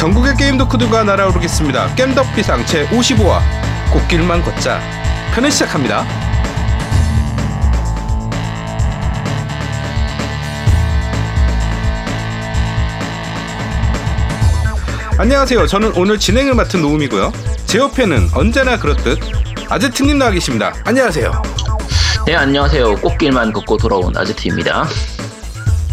전국의 게임 덕후들과 날아오르겠습니다. 겜덕 비상 제 55화 꽃길만 걷자 편을 시작합니다. 안녕하세요. 저는 오늘 진행을 맡은 노움이고요. 제 옆에는 언제나 그렇듯 아제트님 나와 계십니다. 안녕하세요. 네 안녕하세요 꽃길만 걷고 돌아온 아제트입니다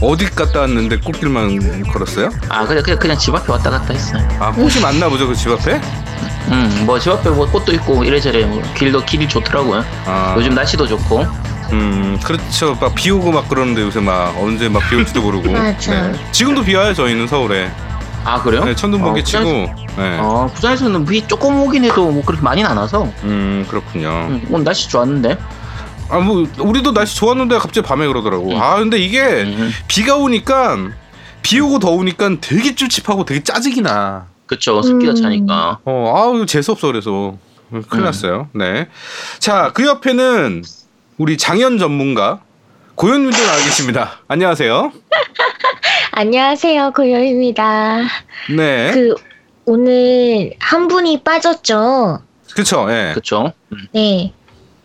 어디 갔다 왔는데 꽃길만 걸었어요? 아 그냥 그냥, 그냥 집 앞에 왔다 갔다 했어요. 아 꽃이 많나 보죠 그 집 앞에? 음 뭐 집 앞에 뭐 꽃도 있고 이래저래 뭐 길도 길이 좋더라고요. 아, 요즘 날씨도 좋고. 음 그렇죠. 막 비 오고 막 그러는데 요새 막 언제 막 비 올지도 모르고. 맞아. 지금도 비 와요 저희는 서울에. 아 그래요? 네, 천둥번개 어, 치고. 부산, 네. 어 부산에서는 비 조금 오긴 해도 뭐 그렇게 많이는 안 와서. 음 그렇군요. 음, 오늘 날씨 좋았는데 아 뭐 우리도 날씨 좋았는데 갑자기 밤에 그러더라고 음. 아 근데 이게 음, 비가 오니까 비 오고 더우니까 되게 찝찝하고 되게 짜증이 나 그쵸 습기가 음. 차니까 어, 아우 재수 없어 그래서 큰일 음. 났어요. 네. 자, 그 옆에는 우리 장현 전문가 고현님도 나와 계십니다. 안녕하세요. 안녕하세요, 고요입니다. 네. 그 오늘 한 분이 빠졌죠. 그쵸, 예. 그쵸 음. 네.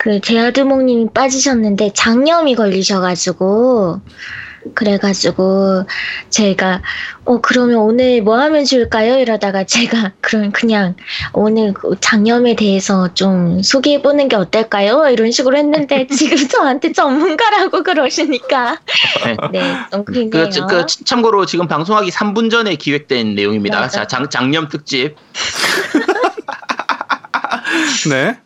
그 제아두목님이 빠지셨는데 장염이 걸리셔가지고 그래가지고 제가 어 그러면 오늘 뭐 하면 좋을까요? 이러다가 제가 그럼 그냥 오늘 그 장염에 대해서 좀 소개해 보는 게 어떨까요? 이런 식으로 했는데 지금 저한테 전문가라고 그러시니까 네, 좀 그. 그, 그 참고로 지금 방송하기 3분 전에 기획된 내용입니다 맞아. 자 장, 장염 특집 네.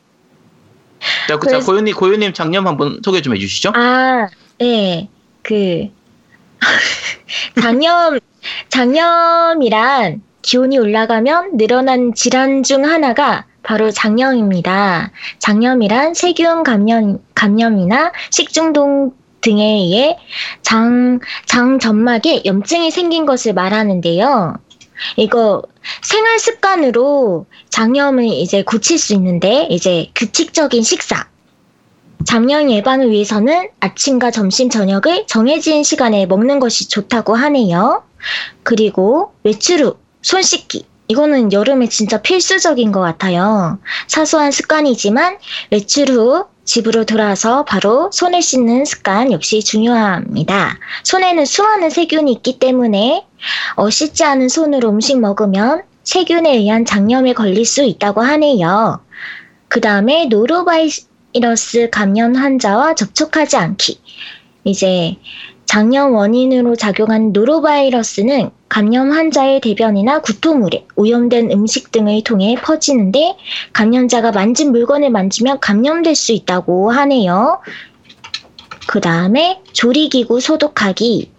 자, 그, 자 그래서- 고현님 고현님 장염 한번 소개 좀 해주시죠 아, 네. 그 장염 장염이란 기온이 올라가면 늘어난 질환 중 하나가 바로 장염입니다. 장염이란 세균 감염 감염이나 식중독 등에 의해 장, 장 점막에 염증이 생긴 것을 말하는데요. 이거 생활 습관으로 장염을 이제 고칠 수 있는데 이제 규칙적인 식사, 장염 예방을 위해서는 아침과 점심, 저녁을 정해진 시간에 먹는 것이 좋다고 하네요. 그리고 외출 후 손 씻기. 이거는 여름에 진짜 필수적인 것 같아요. 사소한 습관이지만 외출 후 집으로 돌아와서 바로 손을 씻는 습관 역시 중요합니다. 손에는 수많은 세균이 있기 때문에 어, 씻지 않은 손으로 음식 먹으면 세균에 의한 장염에 걸릴 수 있다고 하네요. 그 다음에 노로바이러스 감염 환자와 접촉하지 않기. 이제 장염 원인으로 작용한 노로바이러스는 감염 환자의 대변이나 구토물에 오염된 음식 등을 통해 퍼지는데 감염자가 만진 물건을 만지면 감염될 수 있다고 하네요. 그 다음에 조리기구 소독하기.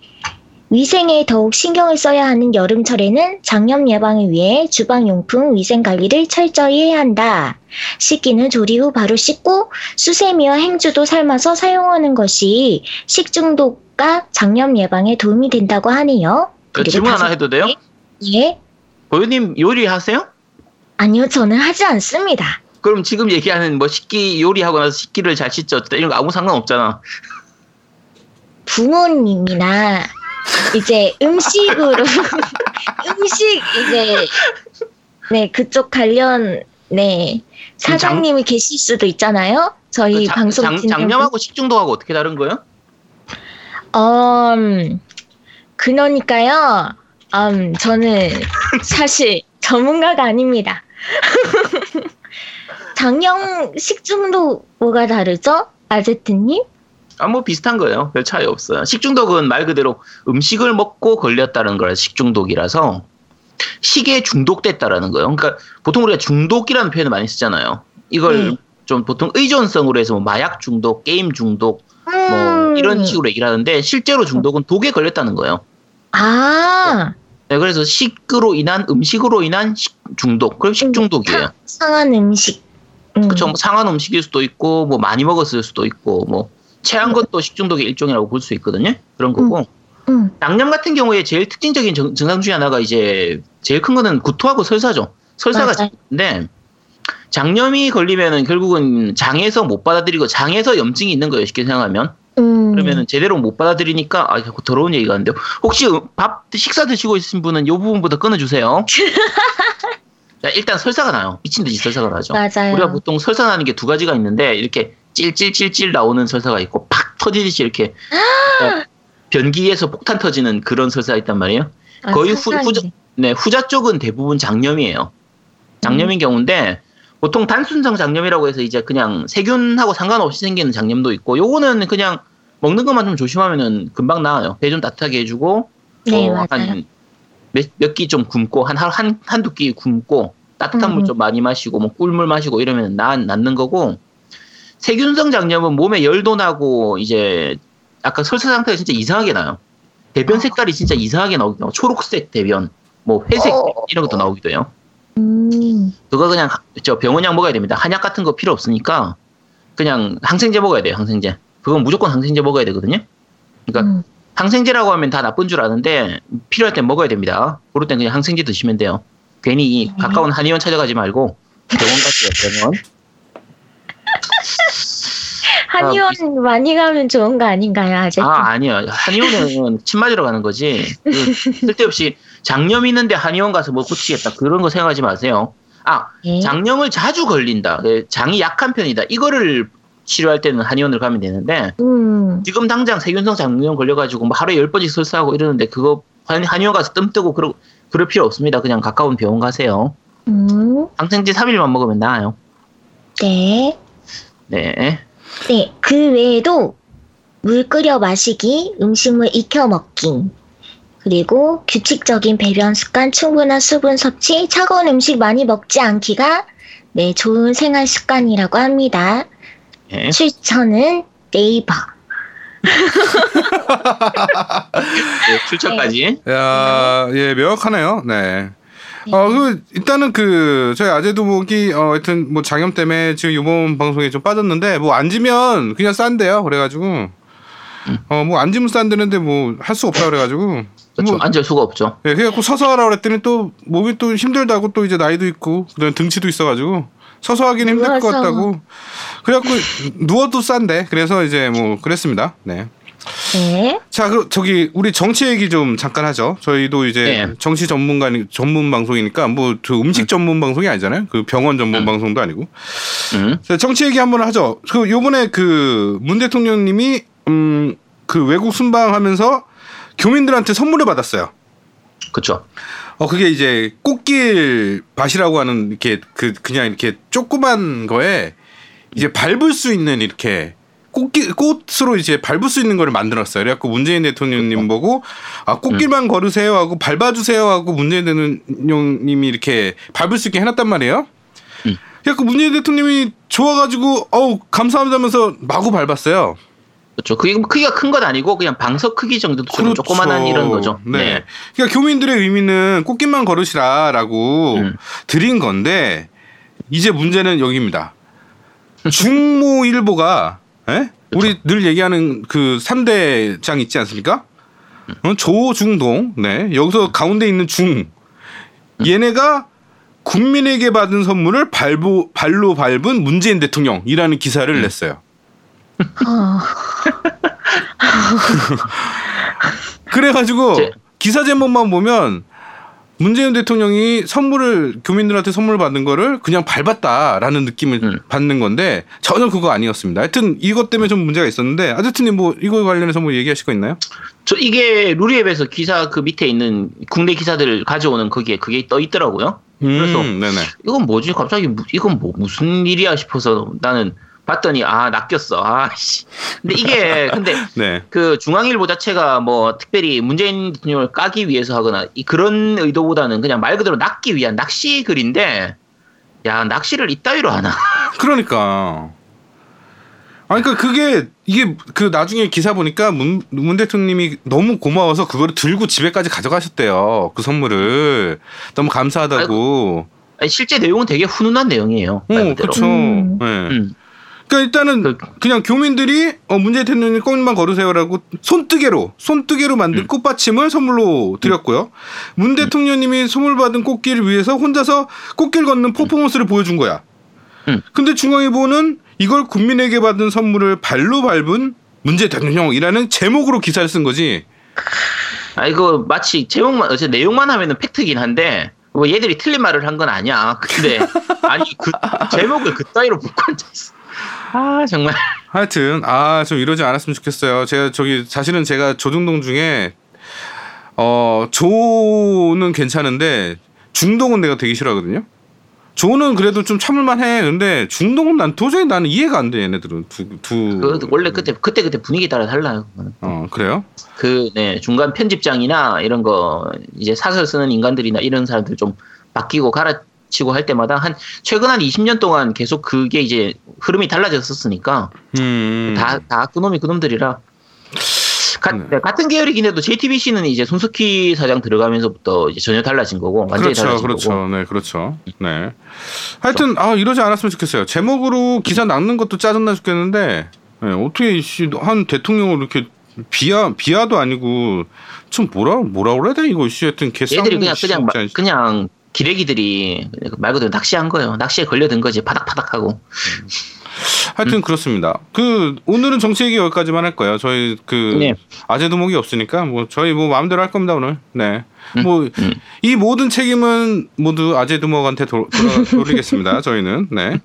위생에 더욱 신경을 써야 하는 여름철에는 장염 예방을 위해 주방용품 위생 관리를 철저히 해야 한다. 씻기는 조리 후 바로 씻고 수세미와 행주도 삶아서 사용하는 것이 식중독과 장염 예방에 도움이 된다고 하네요. 그 질문 하나 해도 돼요? 예? 고현님 요리하세요? 아니요, 저는 하지 않습니다. 그럼 지금 얘기하는 뭐 식기 요리하고 나서 식기를 잘 씻죠 이런 거 아무 상관 없잖아 부모님이나 이제 음식으로 음식 이제 네 그쪽 관련 네 사장님이 계실 수도 있잖아요. 저희 그 장- 방송 장, 장염하고 식중독하고 어떻게 다른 거예요? 어, 음, 그러니까요. 음, 저는 사실 전문가가 아닙니다. 장염 식중독 뭐가 다르죠? 아제트님? 아 뭐 비슷한 거예요. 별 차이 없어요. 식중독은 말 그대로 음식을 먹고 걸렸다는 거라 식중독이라서. 식에 중독됐다라는 거예요. 그러니까 보통 우리가 중독이라는 표현을 많이 쓰잖아요. 이걸 네. 좀 보통 의존성으로 해서 뭐 마약 중독 게임 중독 뭐 음. 이런 식으로 얘기를 하는데 실제로 중독은 독에 걸렸다는 거예요. 아, 네, 그래서 식으로 인한 음식으로 인한 식 중독. 그럼 식중독이에요. 상- 상한 음식. 음. 그쵸. 뭐 상한 음식일 수도 있고 뭐 많이 먹었을 수도 있고 뭐 체한 것도 식중독의 일종이라고 볼 수 있거든요 그런 거고 음. 장염 같은 경우에 제일 특징적인 정- 증상 중에 하나가 이제 제일 큰 거는 구토하고 설사죠 설사가. 있는데 장염이 걸리면은 결국은 장에서 못 받아들이고 장에서 염증이 있는 거예요 쉽게 생각하면 음. 그러면은 제대로 못 받아들이니까 아 자꾸 더러운 얘기가 하는데요. 혹시 밥 식사 드시고 있으신 분은 이 부분부터 끊어주세요. 자, 일단 설사가 나요. 미친 듯이 설사가 나죠. 맞아요. 우리가 보통 설사 나는 게 두 가지가 있는데 이렇게 찔찔찔찔 나오는 설사가 있고 팍 터지듯이 이렇게 어, 변기에서 폭탄 터지는 그런 설사가 있단 말이에요. 아, 거의 후-. 후자- 네, 후자 쪽은 대부분 장염이에요. 장염인 경우인데 보통 단순성 장염이라고 해서 이제 그냥 세균하고 상관없이 생기는 장염도 있고 요거는 그냥 먹는 것만 좀 조심하면은 금방 나아요. 배 좀 따뜻하게 해주고 네, 어. 한몇 끼 좀 굶고 한 한 한두 끼 굶고 따뜻한 음. 물좀 많이 마시고 뭐 꿀물 마시고 이러면 나 낫는 거고 세균성 장염은 몸에 열도 나고 이제 아까 설사 상태가 진짜 이상하게 나요. 대변 색깔이 진짜 이상하게 나오기도 하고 초록색 대변, 뭐 회색 어. 이런 것도 나오기도 해요. 음, 그거 그냥 하- 저 병원약 먹어야 됩니다. 한약 같은 거 필요 없으니까 그냥 항생제 먹어야 돼요. 항생제. 그건 무조건 항생제 먹어야 되거든요. 그러니까 음. 항생제라고 하면 다 나쁜 줄 아는데 필요할 땐 먹어야 됩니다. 그럴 땐 그냥 항생제 드시면 돼요. 괜히 네. 가까운 한의원 찾아가지 말고 병원 가세요. 병원. 한의원 많이 가면 좋은 거 아닌가요, 아직? 아 아니요. 한의원은 침 맞으러 가는 거지. 그 쓸데없이 장염 있는데 한의원 가서 뭐 고치겠다 그런 거 생각하지 마세요. 아 네. 장염을 자주 걸린다. 그 장이 약한 편이다. 이거를 치료할 때는 한의원을 가면 되는데 음, 지금 당장 세균성 장염 걸려가지고 뭐 하루에 열 번씩 설사하고 이러는데 그거 한- 한의원 가서 뜸 뜨고 그러, 그럴 필요 없습니다. 그냥 가까운 병원 가세요. 음, 항생제 3일만 먹으면 나아요. 네. 네. 네, 그 외에도 물 끓여 마시기, 음식물 익혀 먹기, 그리고 규칙적인 배변 습관, 충분한 수분 섭취, 차가운 음식 많이 먹지 않기가 네, 좋은 생활 습관이라고 합니다. 네. 추천은 네이버. 네, 출처까지. 야, 예, 명확하네요. 네. 어, 그, 일단은 그, 저희 아재도목이, 어, 하여튼, 뭐, 장염 때문에 지금 이번 방송에 좀 빠졌는데, 뭐, 앉으면 그냥 싼데요. 그래가지고, 어, 뭐, 앉으면 싼데는데, 뭐, 할 수 없다 그래가지고, 그렇죠. 뭐, 앉을 수가 없죠. 예, 그래갖고 서서 하라 그랬더니 또, 몸이 또 힘들다고 또 이제 나이도 있고, 그다음에 등치도 있어가지고, 서서 하긴 힘들 것 누워서. 같다고. 그래갖고, 누워도 싼데, 그래서 이제 뭐, 그랬습니다. 네. 네. 자, 그 저기 우리 정치 얘기 좀 잠깐 하죠. 저희도 이제 네. 정치 전문가 전문 방송이니까 뭐 저 음식 전문 방송이 아니잖아요. 그 병원 전문 음. 방송도 아니고. 음. 자, 정치 얘기 한번 하죠. 그 요번에 그 문 대통령님이 음 그 외국 순방하면서 교민들한테 선물을 받았어요. 그렇죠. 어 그게 이제 꽃길 밭이라고 하는 이렇게 그 그냥 이렇게 조그만 거에 이제 밟을 수 있는 이렇게 꽃길 꽃으로 이제 밟을 수 있는 거를 만들었어요. 그래갖고 문재인 대통령님 보고 아 꽃길만 걸으세요 하고 밟아주세요 하고 문재인 대통령님이 이렇게 밟을 수 있게 해놨단 말이에요. 음. 그래갖고 문재인 대통령님이 좋아가지고 어우 감사합니다면서 마구 밟았어요. 그렇죠. 그게 뭐 크기가 큰 건 아니고 그냥 방석 크기 정도 좀 조그만한 이런 거죠. 그렇죠. 네. 그러니까 교민들의 의미는 꽃길만 걸으시라라고 음. 드린 건데 이제 문제는 여기입니다. 중모일보가 예? 우리 늘 얘기하는 그 3대 장 있지 않습니까? 어, 조중동 네. 여기서 가운데 있는 중 얘네가 국민에게 받은 선물을 발보, 발로 밟은 문재인 대통령이라는 기사를 음. 냈어요. 어, 그래가지고 제- 기사 제목만 보면 문재인 대통령이 선물을 교민들한테 선물 받은 거를 그냥 밟았다라는 느낌을 음. 받는 건데 전혀 그거 아니었습니다. 하여튼 이것 때문에 좀 문제가 있었는데 아저트님 뭐 이거 관련해서 뭐 얘기하실 거 있나요? 저 이게 루리앱에서 기사 그 밑에 있는 국내 기사들을 가져오는 거기에 그게 떠 있더라고요. 그래서 음. 이건 뭐지? 갑자기 무- 이건 뭐 무슨 일이야 싶어서 나는 봤더니 아 낚였어. 아씨. 근데 이게 근데 네. 그 중앙일보 자체가 뭐 특별히 문재인 대통령을 까기 위해서 하거나 이 그런 의도보다는 그냥 말 그대로 낚기 위한 낚시 글인데 야 낚시를 이따위로 하나? 그러니까. 아니 그러니까 그게 이게 그 나중에 기사 보니까 문, 문 대통령님이 너무 고마워서 그거를 들고 집에까지 가져가셨대요. 그 선물을 너무 감사하다고. 아니, 실제 내용은 되게 훈훈한 내용이에요. 말 어. 그렇죠. 음. 네. 음. 그러니까 일단은 그- 그냥 교민들이 어, 문재인 대통령님 꽃만 걸으세요라고 손뜨개로 손뜨개로 만든 음. 꽃받침을 선물로 드렸고요. 문 대통령님이 선물 받은 꽃길을 위해서 혼자서 꽃길 걷는 퍼포먼스를 보여준 거야. 음. 근데 중앙일보는 이걸 국민에게 받은 선물을 발로 밟은 문재 대통령이라는 제목으로 기사를 쓴 거지. 아 이거 마치 제목만 어제 내용만 하면은 팩트긴 한데 뭐 얘들이 틀린 말을 한 건 아니야. 근데 아니 그 제목을 그 따위로 앉아 있어. 아 정말. 하여튼 아 좀 이러지 않았으면 좋겠어요. 제가 저기 사실은 제가 조중동 중에 어 조는 괜찮은데 중동은 내가 되게 싫어하거든요. 조는 그래도 좀 참을만 해. 근데 중동은 난 도저히 나는 이해가 안 돼. 얘네들은 두 두. 그 원래 그때 그때 그때 분위기 따라 달라요. 어 그래요? 그 네, 중간 편집장이나 이런 거 이제 사설 쓰는 인간들이나 이런 사람들 좀 바뀌고 갈아 치고 할 때마다 한 최근 한 20년 동안 계속 그게 이제 흐름이 달라졌었으니까 음. 다다 그놈이 그놈들이라 가, 네. 네, 같은 계열이긴 해도 JTBC는 이제 손석희 사장 들어가면서부터 이제 전혀 달라진 거고 완전히 그렇죠, 달라진 그렇죠. 거고 네, 그렇죠. 네. 하여튼 아 이러지 않았으면 좋겠어요. 제목으로 기사 낚는 것도 짜증나 죽겠는데 네, 어떻게 씨, 한 대통령을 이렇게 비하 비하도 아니고 좀 뭐라 뭐라 그래야 돼 이거 씨 하여튼 개쌍 얘들이 그냥 그냥 마- 그냥 기레기들이 말 그대로 낚시한 거예요. 낚시에 걸려든 거지 파닥파닥하고. 하여튼 그렇습니다. 그 오늘은 정치 얘기 여기까지만 할 거예요. 저희 그 네. 아재 두목이 없으니까 뭐 저희 뭐 마음대로 할 겁니다 오늘. 네. 음, 뭐 음. 이 모든 책임은 모두 아재 두목한테 도, 돌아, 돌리겠습니다. 저희는. 네.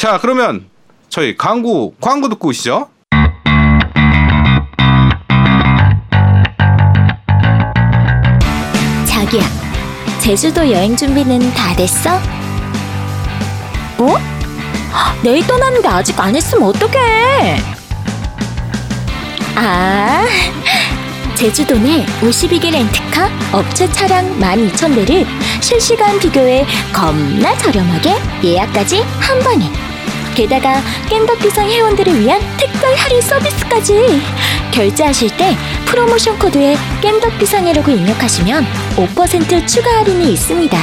자 그러면 저희 광고 광고 듣고 오시죠. 자기야, 제주도 여행 준비는 다 됐어? 뭐? 내일 떠나는데 아직 안 했으면 어떡해? 아, 제주도 내 52개 렌트카 업체 차량 12,000대를 실시간 비교해 겁나 저렴하게 예약까지 한 번에. 게다가 깸덕비상 회원들을 위한 특별 할인 서비스까지. 결제하실 때 프로모션 코드에 깸덕비상이라고 입력하시면 5% 추가 할인이 있습니다.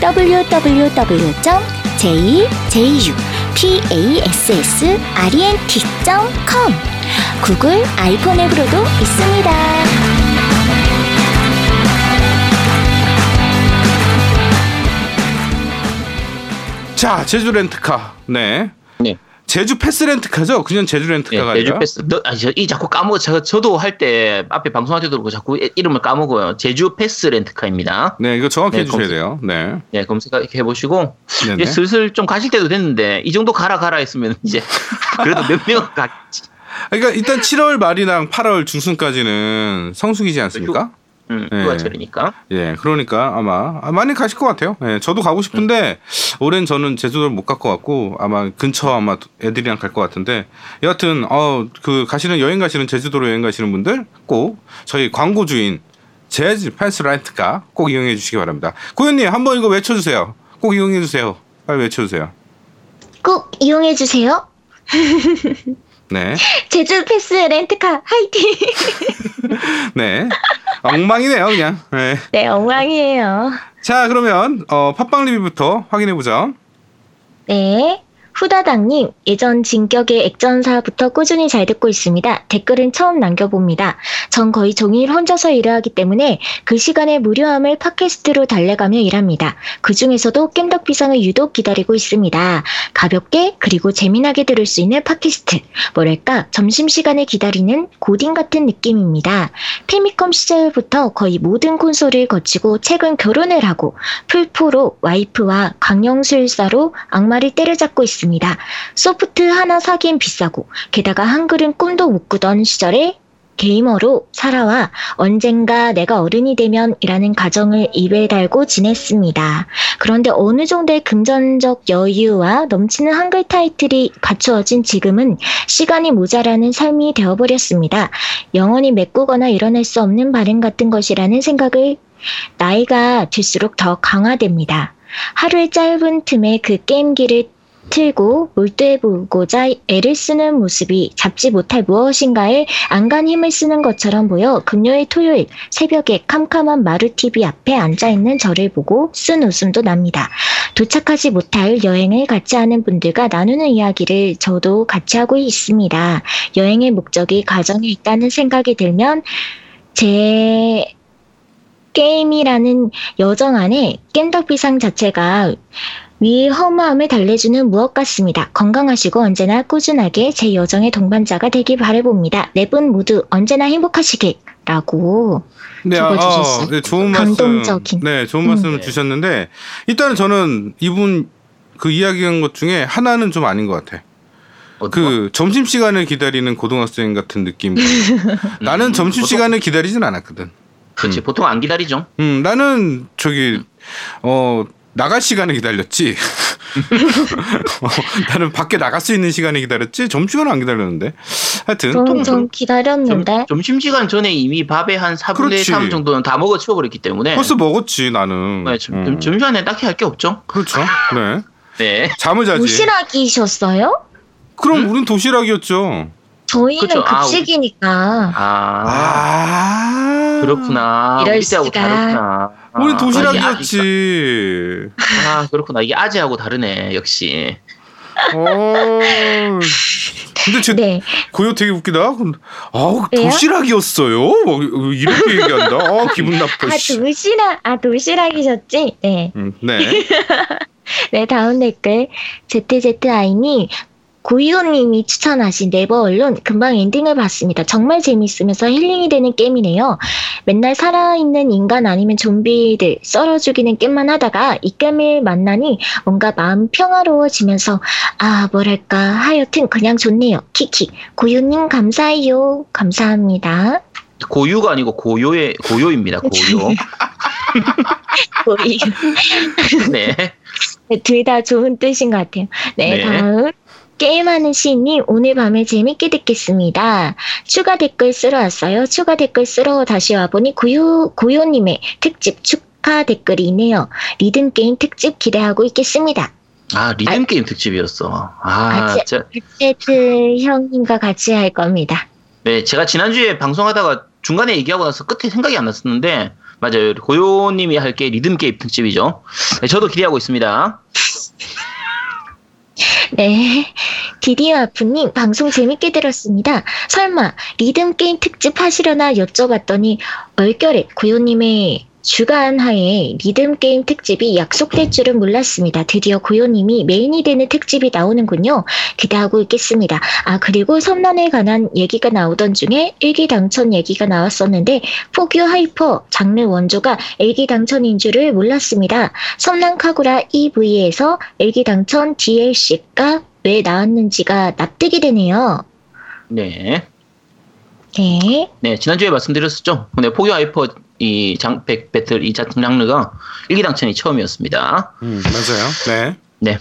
www.jjupassrent.com 구글 아이폰 앱으로도 있습니다. 자 제주 렌트카. 네. 네. 제주 패스 렌트카죠? 그냥 제주 렌트카가 네, 아니라. 제주 패스. 너, 아니, 저, 이 자꾸 까먹어. 저, 저도 할 때 앞에 방송할 때도 그렇고 자꾸 이- 이름을 까먹어요. 제주 패스 렌트카입니다. 네, 이거 정확히 네, 해주셔야 검색. 돼요. 네. 네, 검색해 보시고. 이제 슬슬 좀 가실 때도 됐는데 이 정도 가라 가라 했으면 이제 그래도 몇 명은 갔지. 그러니까 일단 7월 말이랑 8월 중순까지는 성수기지 않습니까? 음, 네. 휴가철이니까. 예, 그러니까 아마 아, 많이 가실 것 같아요. 예, 저도 가고 싶은데 올해는 저는 제주도를 못 갈 것 같고 아마 근처 아마 애들이랑 갈 것 같은데 여하튼 어 그 가시는 여행 가시는 제주도로 여행 가시는 분들 꼭 저희 광고 주인 재즈 패스 렌트카 꼭 이용해 주시기 바랍니다. 고현님 한번 이거 외쳐주세요. 꼭 이용해 주세요. 빨리 외쳐주세요. 꼭 이용해 주세요. 네, 제주 패스 렌트카 화이팅. 네, 엉망이네요 그냥. 네. 네, 엉망이에요. 자 그러면 어, 팟빵 리뷰부터 확인해 보죠. 네. 후다닥님, 예전 진격의 액전사부터 꾸준히 잘 듣고 있습니다. 댓글은 처음 남겨봅니다. 전 거의 종일 혼자서 일을 하기 때문에 그 시간에 무료함을 팟캐스트로 달래가며 일합니다. 그 중에서도 깸덕비상을 유독 기다리고 있습니다. 가볍게 그리고 재미나게 들을 수 있는 팟캐스트. 뭐랄까, 점심시간에 기다리는 고딩 같은 느낌입니다. 페미컴 시절부터 거의 모든 콘솔을 거치고 최근 결혼을 하고 풀포로 와이프와 강령술사로 악마를 때려잡고 있습니다. 소프트 하나 사기엔 비싸고 게다가 한글은 꿈도 못 꾸던 시절에 게이머로 살아와 언젠가 내가 어른이 되면 이라는 가정을 입에 달고 지냈습니다. 그런데 어느 정도의 금전적 여유와 넘치는 한글 타이틀이 갖추어진 지금은 시간이 모자라는 삶이 되어버렸습니다. 영원히 메꾸거나 이뤄낼 수 없는 발행 같은 것이라는 생각을 나이가 들수록 더 강화됩니다. 하루의 짧은 틈에 그 게임기를 틀고 몰두해보고자 애를 쓰는 모습이 잡지 못할 무엇인가에 안간 힘을 쓰는 것처럼 보여 금요일 토요일 새벽에 캄캄한 마루TV 앞에 앉아있는 저를 보고 쓴 웃음도 납니다. 도착하지 못할 여행을 같이 하는 분들과 나누는 이야기를 저도 같이 하고 있습니다. 여행의 목적이 가정에 있다는 생각이 들면 제 게임이라는 여정 안에 깸덕비상 자체가 위 허무함을 달래주는 무엇 같습니다. 건강하시고 언제나 꾸준하게 제 여정의 동반자가 되길 바라봅니다. 네 분 모두 언제나 행복하시길. 라고. 네, 아, 적어주셨어요. 네, 좋은 말씀. 감동적인. 네, 좋은 음. 말씀을 네. 주셨는데 일단은 저는 이분 그 이야기한 것 중에 하나는 좀 아닌 것 같아. 그 점심 시간을 기다리는 고등학생 같은 느낌. 나는 음, 점심 보통- 시간을 기다리진 않았거든. 그렇지. 보통 안 기다리죠. 음, 나는 저기 어 나갈 시간을 기다렸지. 어, 나는 밖에 나갈 수 있는 시간에 기다렸지. 점심시간은 안 기다렸는데. 하여튼 좀, 좀 기다렸는데. 점 심 시간 전에 이미 밥의 한 4분의 그렇지. 3 정도는 다 먹어 치워버렸기 때문에. 벌써 먹었지 나는. 네, 점, 음. 점, 시간에 딱히 할 게 없죠. 그렇죠. 네. 네. 잠을 자지. 도시락이셨어요? 그럼 응? 우린 도시락이었죠. 저희는 그쵸. 아, 우리- 급식이니까. 아, 아. 이럴 그렇구나. 때하고 수가. 다르구나. 우린 아, 도시락이었지. 아, 아, 그렇구나. 이게 아재하고 다르네. 역시. 어. 근데 제 네. 고요 되게 웃기다. 아우? 도시락이었어요. 뭐 이렇게 얘기한다. 아 기분 나빠. 아, 씨. 도시락, 아, 도시락이셨지? 네. 음, 네. 네, 다음 댓글. ZZI님, 고이호님이 추천하신 Never Alone 금방 엔딩을 봤습니다. 정말 재밌으면서 힐링이 되는 게임이네요. 맨날 살아있는 인간 아니면 좀비들 썰어 죽이는 게임만 하다가 이 게임을 만나니 뭔가 마음 평화로워지면서 아 뭐랄까 하여튼 그냥 좋네요. 키키 고요님 감사해요. 감사합니다. 고유가 아니고 고요의 고요입니다. 고요. 고이 네. 둘 다 좋은 뜻인 것 같아요. 네, 네. 다음. 게임하는 시인님 오늘 밤에 재밌게 듣겠습니다. 추가 댓글 쓰러 왔어요. 추가 댓글 쓰러 다시 와보니 고요, 고요님의 특집 축하 댓글이 있네요. 리듬 게임 특집 기대하고 있겠습니다. 아, 리듬 게임 특집이었어. 아, 저, 세트 형님과 같이 할 겁니다. 네, 제가 지난주에 방송하다가 중간에 얘기하고 나서 끝에 생각이 안 났었는데, 맞아요. 고요님이 할 게 리듬 게임 특집이죠. 네, 저도 기대하고 있습니다. 네. 디디어 아프님, 방송 재밌게 들었습니다. 설마, 리듬게임 특집 하시려나 여쭤봤더니, 얼결에 고요님의 주관 하에 리듬 게임 특집이 약속될 줄은 몰랐습니다. 드디어 고요님이 메인이 되는 특집이 나오는군요. 기대하고 있겠습니다. 아, 그리고 섬란에 관한 얘기가 나오던 중에 일기 당천 얘기가 나왔었는데, 폭유 하이퍼 장르 원조가 일기 당천인 줄을 몰랐습니다. 섬란 카구라 EV에서 일기 당천 DLC가 왜 나왔는지가 납득이 되네요. 네. 네. 네, 지난주에 말씀드렸었죠. 근데 폭유 하이퍼 이 장, 백, 배틀 이 자- 장르가 일기당천이 처음이었습니다. 음, 맞아요. 네. 네.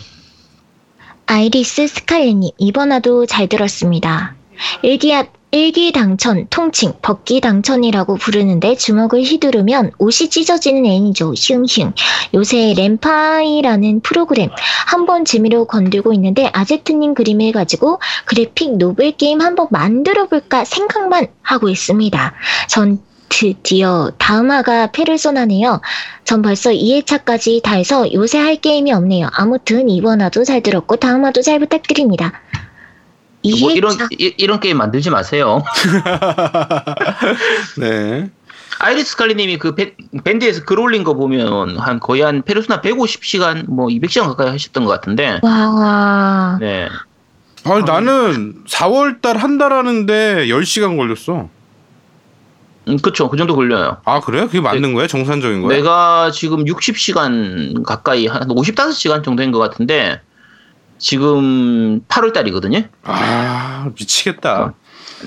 아이리스 스칼렛님, 이번화도 잘 들었습니다. 일기압, 일기당천, 통칭, 벗기당천이라고 부르는데 주먹을 휘두르면 옷이 찢어지는 애니죠. 흉흉. 요새 렌파이라는 프로그램 한번 재미로 건들고 있는데 가제트님 그림을 가지고 graphic novel 게임 한번 만들어볼까 생각만 하고 있습니다. 전 드디어 다음화가 페르소나네요. 전 벌써 2회차까지 다 해서 요새 할 게임이 없네요. 아무튼 이번 화도 잘 들었고 다음화도 잘 부탁드립니다. 뭐 2회차 이런 이, 이런 게임 만들지 마세요. 네. 아이리스 칼리님이 그 밴- 밴드에서 글 올린 거 보면 한 거의 한 페르소나 150시간 뭐 200시간 가까이 하셨던 것 같은데. 와 네. 아니 나는 4월 달한달 하는데 10시간 걸렸어. 음, 그쵸. 그 정도 걸려요. 아, 그래? 그게 맞는 거야? 정상적인 거야? 내가 지금 60시간 가까이 한 55시간 정도 된것 같은데 지금 8월 달이거든요. 아, 미치겠다.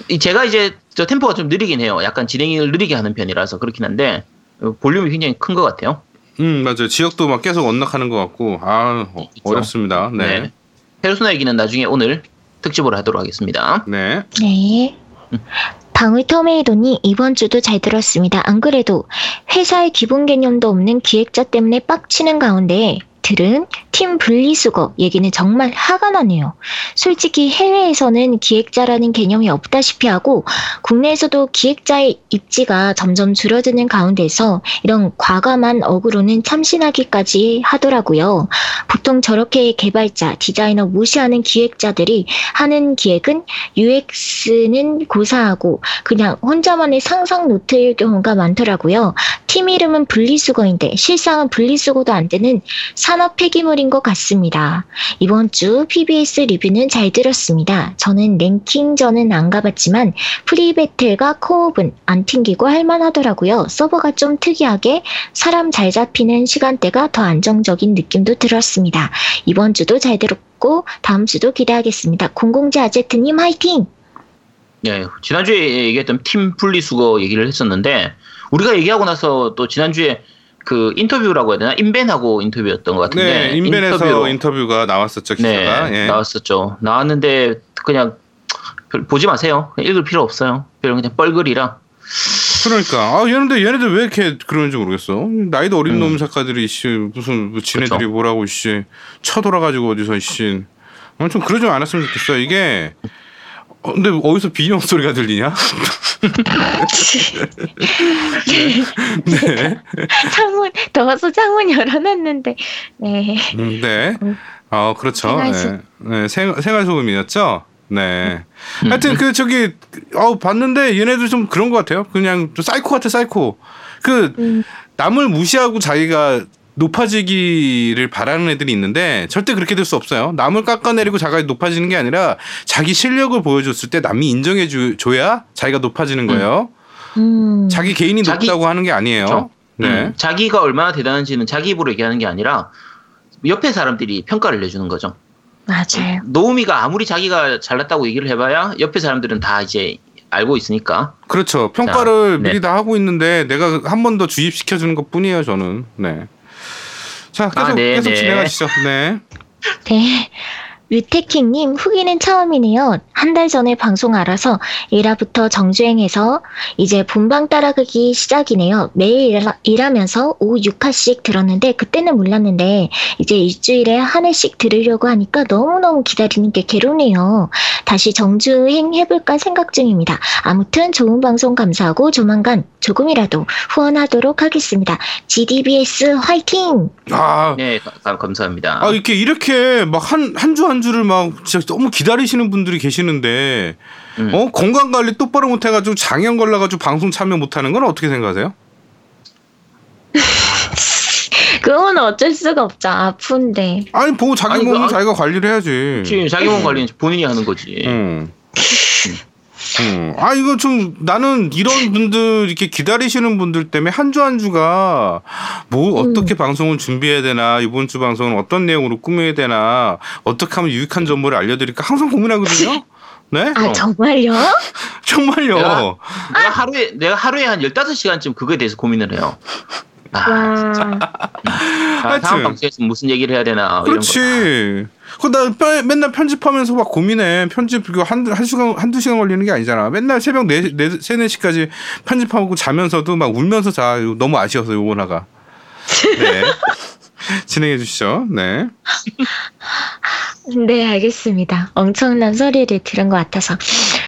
이 제가 이제 저 템포가 좀 느리긴 해요. 약간 진행을 느리게 하는 편이라서 그렇긴 한데 어, 볼륨이 굉장히 큰 것 같아요. 음, 맞아요. 지역도 막 계속 언락하는 것 같고. 아, 어. 어렵습니다. 네. 페르소나 얘기는 나중에 오늘 특집으로 하도록 하겠습니다. 네. 네. 방울토메이돈이 이번 주도 잘 들었습니다. 안 그래도 회사의 기본 개념도 없는 기획자 때문에 빡치는 가운데 들은 팀 분리수거 얘기는 정말 화가 나네요. 솔직히 해외에서는 기획자라는 개념이 없다시피 하고 국내에서도 기획자의 입지가 점점 줄어드는 가운데서 이런 과감한 어그로는 참신하기까지 하더라고요. 보통 저렇게 개발자, 디자이너 무시하는 기획자들이 하는 기획은 UX는 고사하고 그냥 혼자만의 상상 노트일 경우가 많더라고요. 팀 이름은 분리수거인데 실상은 분리수거도 안 되는 산업 폐기물인 것 같습니다. 이번 주 PBS 리뷰는 잘 들었습니다. 저는 랭킹전은 안 가봤지만 프리배틀과 코업은 안 튕기고 할만하더라고요. 서버가 좀 특이하게 사람 잘 잡히는 시간대가 더 안정적인 느낌도 들었습니다. 이번 주도 잘 들었고 다음 주도 기대하겠습니다. 공공재 아제트님 화이팅! 예, 지난주에 얘기했던 팀 분리수거 얘기를 했었는데 우리가 얘기하고 나서 또 지난주에 그 인터뷰라고 해야 되나 인벤하고 인터뷰였던 것 같은데 네, 인벤에서 인터뷰로 인터뷰가 나왔었죠 기사가. 네, 예. 나왔었죠. 나왔는데 그냥 별- 보지 마세요. 그냥 읽을 필요 없어요. 별로 그냥 뻘글이라. 그러니까 아 얘네들 얘네들 왜 이렇게 그러는지 모르겠어. 나이도 어린 음. 놈 작가들이 씨 무슨 뭐 지네들이 그쵸. 뭐라고 씨 쳐돌아가지고 어디서 씨. 어, 좀 그러지 않았으면 좋겠어. 이게 어, 근데 어디서 비명 소리가 들리냐? 네. 창문 더워서 창문 열어놨는데 네. 음, 네. 어 그렇죠. 생활소- 네. 네. 생, 생활 소음이었죠. 네. 음. 하여튼 그 저기 어 봤는데 얘네들 좀 그런 것 같아요. 그냥 좀 사이코 같아 사이코. 그 음, 남을 무시하고 자기가 높아지기를 바라는 애들이 있는데 절대 그렇게 될 수 없어요. 남을 깎아내리고 자기가 높아지는 게 아니라 자기 실력을 보여줬을 때 남이 인정해 주, 줘야 자기가 높아지는 거예요. 음. 자기 개인이 자기- 높다고 하는 게 아니에요. 그렇죠. 네. 음, 자기가 얼마나 대단한지는 자기 입으로 얘기하는 게 아니라 옆에 사람들이 평가를 내주는 거죠. 맞아요. 노우미가 아무리 자기가 잘났다고 얘기를 해봐야 옆에 사람들은 다 이제 알고 있으니까. 그렇죠. 평가를 자, 네. 미리 다 하고 있는데 내가 한 번 더 주입시켜 주는 것 뿐이에요, 저는. 네. 자, 계속 아, 네, 계속 네. 진행하시죠. 네. 네. 류태킹님 후기는 처음이네요. 한 달 전에 방송 알아서 1화부터 정주행해서 이제 본방 따라가기 시작이네요. 매일 일하, 일하 면서 오후 6화씩 들었는데 그때는 몰랐는데 이제 일주일에 한 회씩 들으려고 하니까 너무너무 기다리는 게 괴로네요. 다시 정주행 해볼까 생각 중입니다. 아무튼 좋은 방송 감사하고 조만간 조금이라도 후원하도록 하겠습니다. GDBS 화이팅! 아, 네, 가- 감사합니다. 아 이렇게 이렇게 막 한 한 주 한 주를 막 진짜 너무 기다리시는 분들이 계시는 데 음. 어 건강 관리 똑바로 못 해가지고 장염 걸려가지고 방송 참여 못하는 건 어떻게 생각하세요? 그건 어쩔 수가 없죠. 아픈데. 아니 보고 자기 아니, 그, 몸은 아- 자기가 관리를 해야지. 지금 자기 몸 관리는 본인이 하는 거지. 음. 음. 아 이거 좀 나는 이런 분들 이렇게 기다리시는 분들 때문에 한 주 한 주가 뭐 어떻게 방송을 준비해야 되나 이번 주 방송은 어떤 내용으로 꾸며야 되나 어떻게 하면 유익한 정보를 알려드릴까 항상 고민하거든요. 네 아, 어. 정말요? 정말요. 내가- 내가 하루에 내가 하루에 한 15시간쯤 그거에 대해서 고민을 해요. 아, 와. 아. 다음 방송에서 무슨 얘기를 해야 되나 이런 거. 그렇지. 그나 맨날 편집하면서 막 고민해. 편집 그거 한 한 시간 한두 시간 걸리는 게 아니잖아. 맨날 새벽 네네 세네 시까지 편집하고 자면서도 막 울면서 자. 너무 아쉬워서 요거나가. 네. 진행해 주시죠. 네. 네, 알겠습니다. 엄청난 소리를 들은 것 같아서.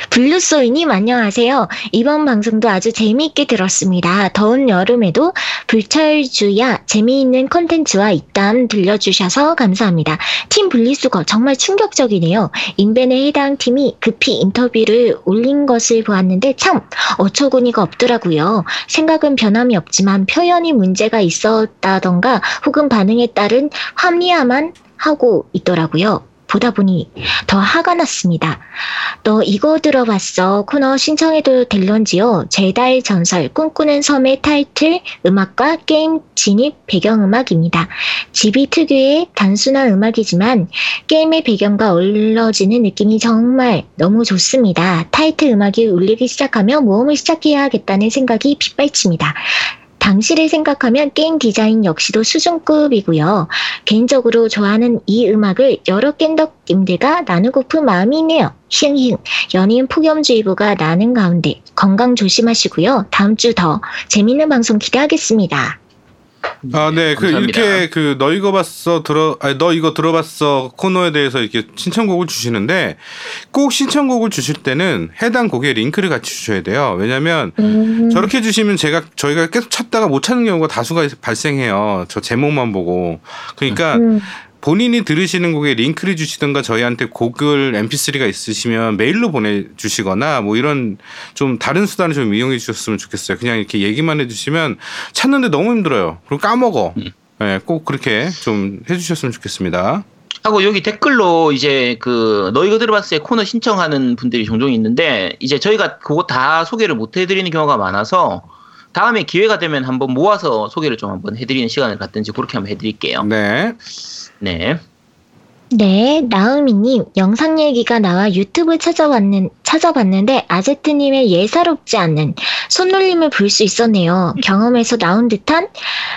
블루소이님 안녕하세요. 이번 방송도 아주 재미있게 들었습니다. 더운 여름에도 불철주야 재미있는 콘텐츠와 입담 들려주셔서 감사합니다. 팀 분리수거 정말 충격적이네요. 인벤에 해당 팀이 급히 인터뷰를 올린 것을 보았는데 참 어처구니가 없더라고요. 생각은 변함이 없지만 표현이 문제가 있었다던가 혹은 반응에 따른 합리화만 하고 있더라고요. 보다 보니 더 화가 났습니다. 너 이거 들어봤어? 코너 신청해도 될런지요? 제다의 전설 꿈꾸는 섬의 타이틀 음악과 게임 진입 배경음악입니다. GB 특유의 단순한 음악이지만 게임의 배경과 어우러지는 느낌이 정말 너무 좋습니다. 타이틀 음악이 울리기 시작하면 모험을 시작해야겠다는 생각이 빗발칩니다. 당시를 생각하면 게임 디자인 역시도 수준급이고요. 개인적으로 좋아하는 이 음악을 여러 겜덕님들과 나누고픈 마음이 있네요. 힝힝. 연인 폭염주의보가 나는 가운데 건강 조심하시고요. 다음 주 더 재밌는 방송 기대하겠습니다. 아, 네. 그. 이렇게 그 너 이거 봤어 들어 아니 너 이거 들어봤어 코너에 대해서 이렇게 신청곡을 주시는데 꼭 신청곡을 주실 때는 해당 곡에 링크를 같이 주셔야 돼요. 왜냐면 음, 저렇게 주시면 제가 저희가 계속 찾다가 못 찾는 경우가 다수가 발생해요. 저 제목만 보고. 그러니까 음, 본인이 들으시는 곡에 링크를 주시든가 저희한테 곡을 MP3가 있으시면 메일로 보내주시거나 뭐 이런 좀 다른 수단을 좀 이용해 주셨으면 좋겠어요. 그냥 이렇게 얘기만 해주시면 찾는데 너무 힘들어요. 그리고 까먹어. 음. 네, 꼭 그렇게 좀 해주셨으면 좋겠습니다. 하고 여기 댓글로 이제 그 너희가 들어봤을 때 코너 신청하는 분들이 종종 있는데 이제 저희가 그거 다 소개를 못 해드리는 경우가 많아서 다음에 기회가 되면 한번 모아서 소개를 좀 한번 해드리는 시간을 갖든지 그렇게 한번 해드릴게요. 네. 네. 네, 나은미님, 영상 얘기가 나와 유튜브 찾아봤는, 찾아봤는데, 아제트님의 예사롭지 않은 손놀림을 볼 수 있었네요. 경험에서 나온 듯한,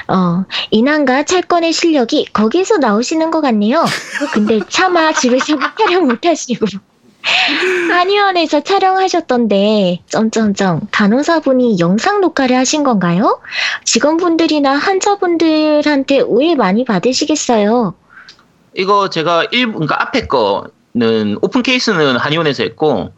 어, 인왕과 철권의 실력이 거기서 나오시는 것 같네요. 근데 차마 집에서 촬영 못하시고, 한의원에서 촬영하셨던데, 점점점, 간호사분이 영상 녹화를 하신 건가요? 직원분들이나 환자분들한테 오해 많이 받으시겠어요. 이거 제가 일 그러니까 앞에 거는 오픈 케이스는 한의원에서 했고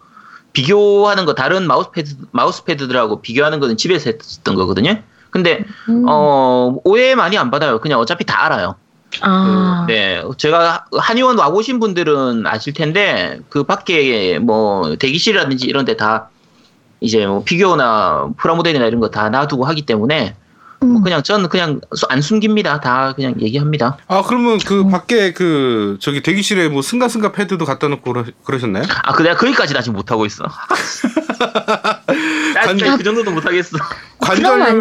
비교하는 거 다른 마우스패드 마우스패드들하고 비교하는 거는 집에서 했던 거거든요. 근데 음. 어 오해 많이 안 받아요. 그냥 어차피 다 알아요. 아. 그, 네, 제가 한의원 와보신 분들은 아실 텐데 그 밖에 뭐 대기실이라든지 이런 데 다 이제 뭐 피규어나 프라모델이나 이런 거 다 놔두고 하기 때문에 뭐 음. 그냥 저는 그냥 수- 안 숨깁니다. 다 그냥 얘기합니다. 아 그러면 그 음. 밖에 그 저기 대기실에 뭐 승가승가 패드도 갖다 놓고 그러, 그러셨나요? 아, 그 내가 거기까지 아직 못 하고 있어. 나 관- 그 정도도 못 하겠어.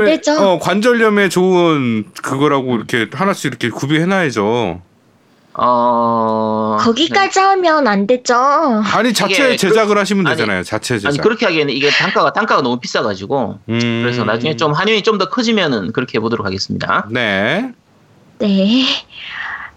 되죠. 어 관절염에 좋은 그거라고 이렇게 하나씩 이렇게 구비해놔야죠. 어. 거기까지 하면 안 되죠. 아니 자체 이게 제작을 하시면 아니, 되잖아요. 자체 네. 제작. 아니 그렇게 하기에는 이게 단가가 단가가 너무 비싸가지고 음. 그래서 나중에 좀 한의원이 좀 더 커지면은 그렇게 해보도록 하겠습니다. 네. 네.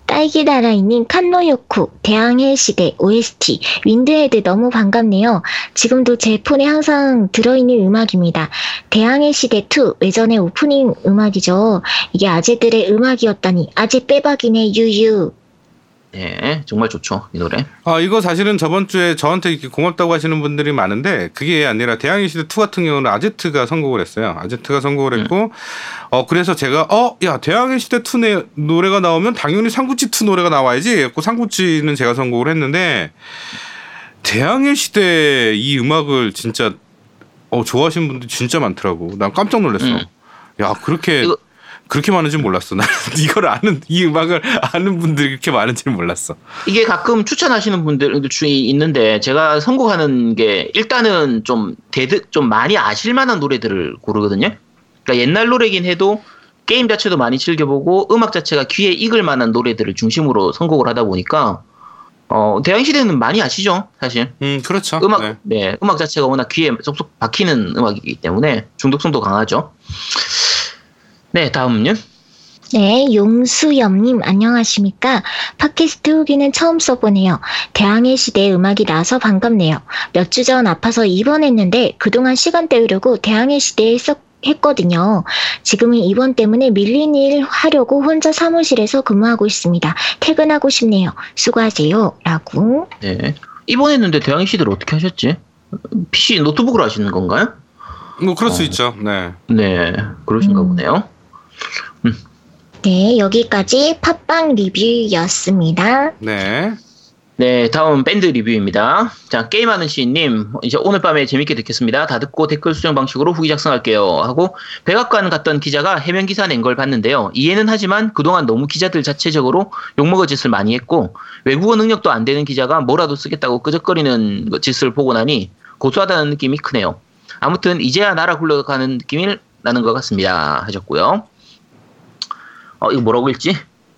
딸기다라이님 칸노요쿠 대항해 시대 OST 윈드헤드 너무 반갑네요. 지금도 제 폰에 항상 들어있는 음악입니다. 대항해 시대 2 외전의 오프닝 음악이죠. 이게 아재들의 음악이었다니 아재 빼박이네 유유. 네, 정말 좋죠 이 노래. 아 이거 사실은 저번 주에 저한테 이렇게 고맙다고 하시는 분들이 많은데 그게 아니라 대항해 시대 2 같은 경우는 아제트가 선곡을 했어요. 아제트가 선곡을 했고 어 그래서 제가 어야 대항해 시대 2 노래가 나오면 당연히 상구치 2 노래가 나와야지. 했고 상구치는 제가 선곡을 했는데 대항해 시대 이 음악을 진짜 어 좋아하시는 분들 진짜 많더라고. 난 깜짝 놀랐어. 음. 야 그렇게 이거- 그렇게 많은지 몰랐어. 나 이걸 아는 이 음악을 아는 분들이 그렇게 많은지 몰랐어. 이게 가끔 추천하시는 분들 주의 있는데 제가 선곡하는 게 일단은 좀 대드 좀 많이 아실 만한 노래들을 고르거든요. 그러니까 옛날 노래긴 해도 게임 자체도 많이 즐겨보고 음악 자체가 귀에 익을 만한 노래들을 중심으로 선곡을 하다 보니까 어 대항 시대는 많이 아시죠 사실 음 그렇죠. 음악 네. 네 음악 자체가 워낙 귀에 쏙쏙 박히는 음악이기 때문에 중독성도 강하죠. 네 다음은요. 네, 용수염님 안녕하십니까? 팟캐스트 후기는 처음 써보네요. 대항해 시대 음악이 나서 반갑네요. 몇 주 전 아파서 입원했는데 그동안 시간 때우려고 대항해 시대에 했었, 했거든요. 지금은 입원 때문에 밀린 일 하려고 혼자 사무실에서 근무하고 있습니다. 퇴근하고 싶네요. 수고하세요. 라고. 네 입원했는데 대항해 시대를 어떻게 하셨지? PC 노트북으로 하시는 건가요? 뭐 그럴 수 어. 있죠. 네. 네, 그러신가 음. 보네요. 네, 여기까지 팟빵 리뷰였습니다. 네. 네, 다음 밴드 리뷰입니다. 자, 게임하는 시인님, 이제 오늘 밤에 재밌게 듣겠습니다. 다 듣고 댓글 수정 방식으로 후기 작성할게요. 하고, 백악관 갔던 기자가 해명 기사 낸 걸 봤는데요. 이해는 하지만 그동안 너무 기자들 자체적으로 욕먹을 짓을 많이 했고, 외국어 능력도 안 되는 기자가 뭐라도 쓰겠다고 끄적거리는 그 짓을 보고 나니 고소하다는 느낌이 크네요. 아무튼, 이제야 나라 굴러가는 느낌이 나는 것 같습니다. 하셨고요. 어, 이거 뭐라고 읽지?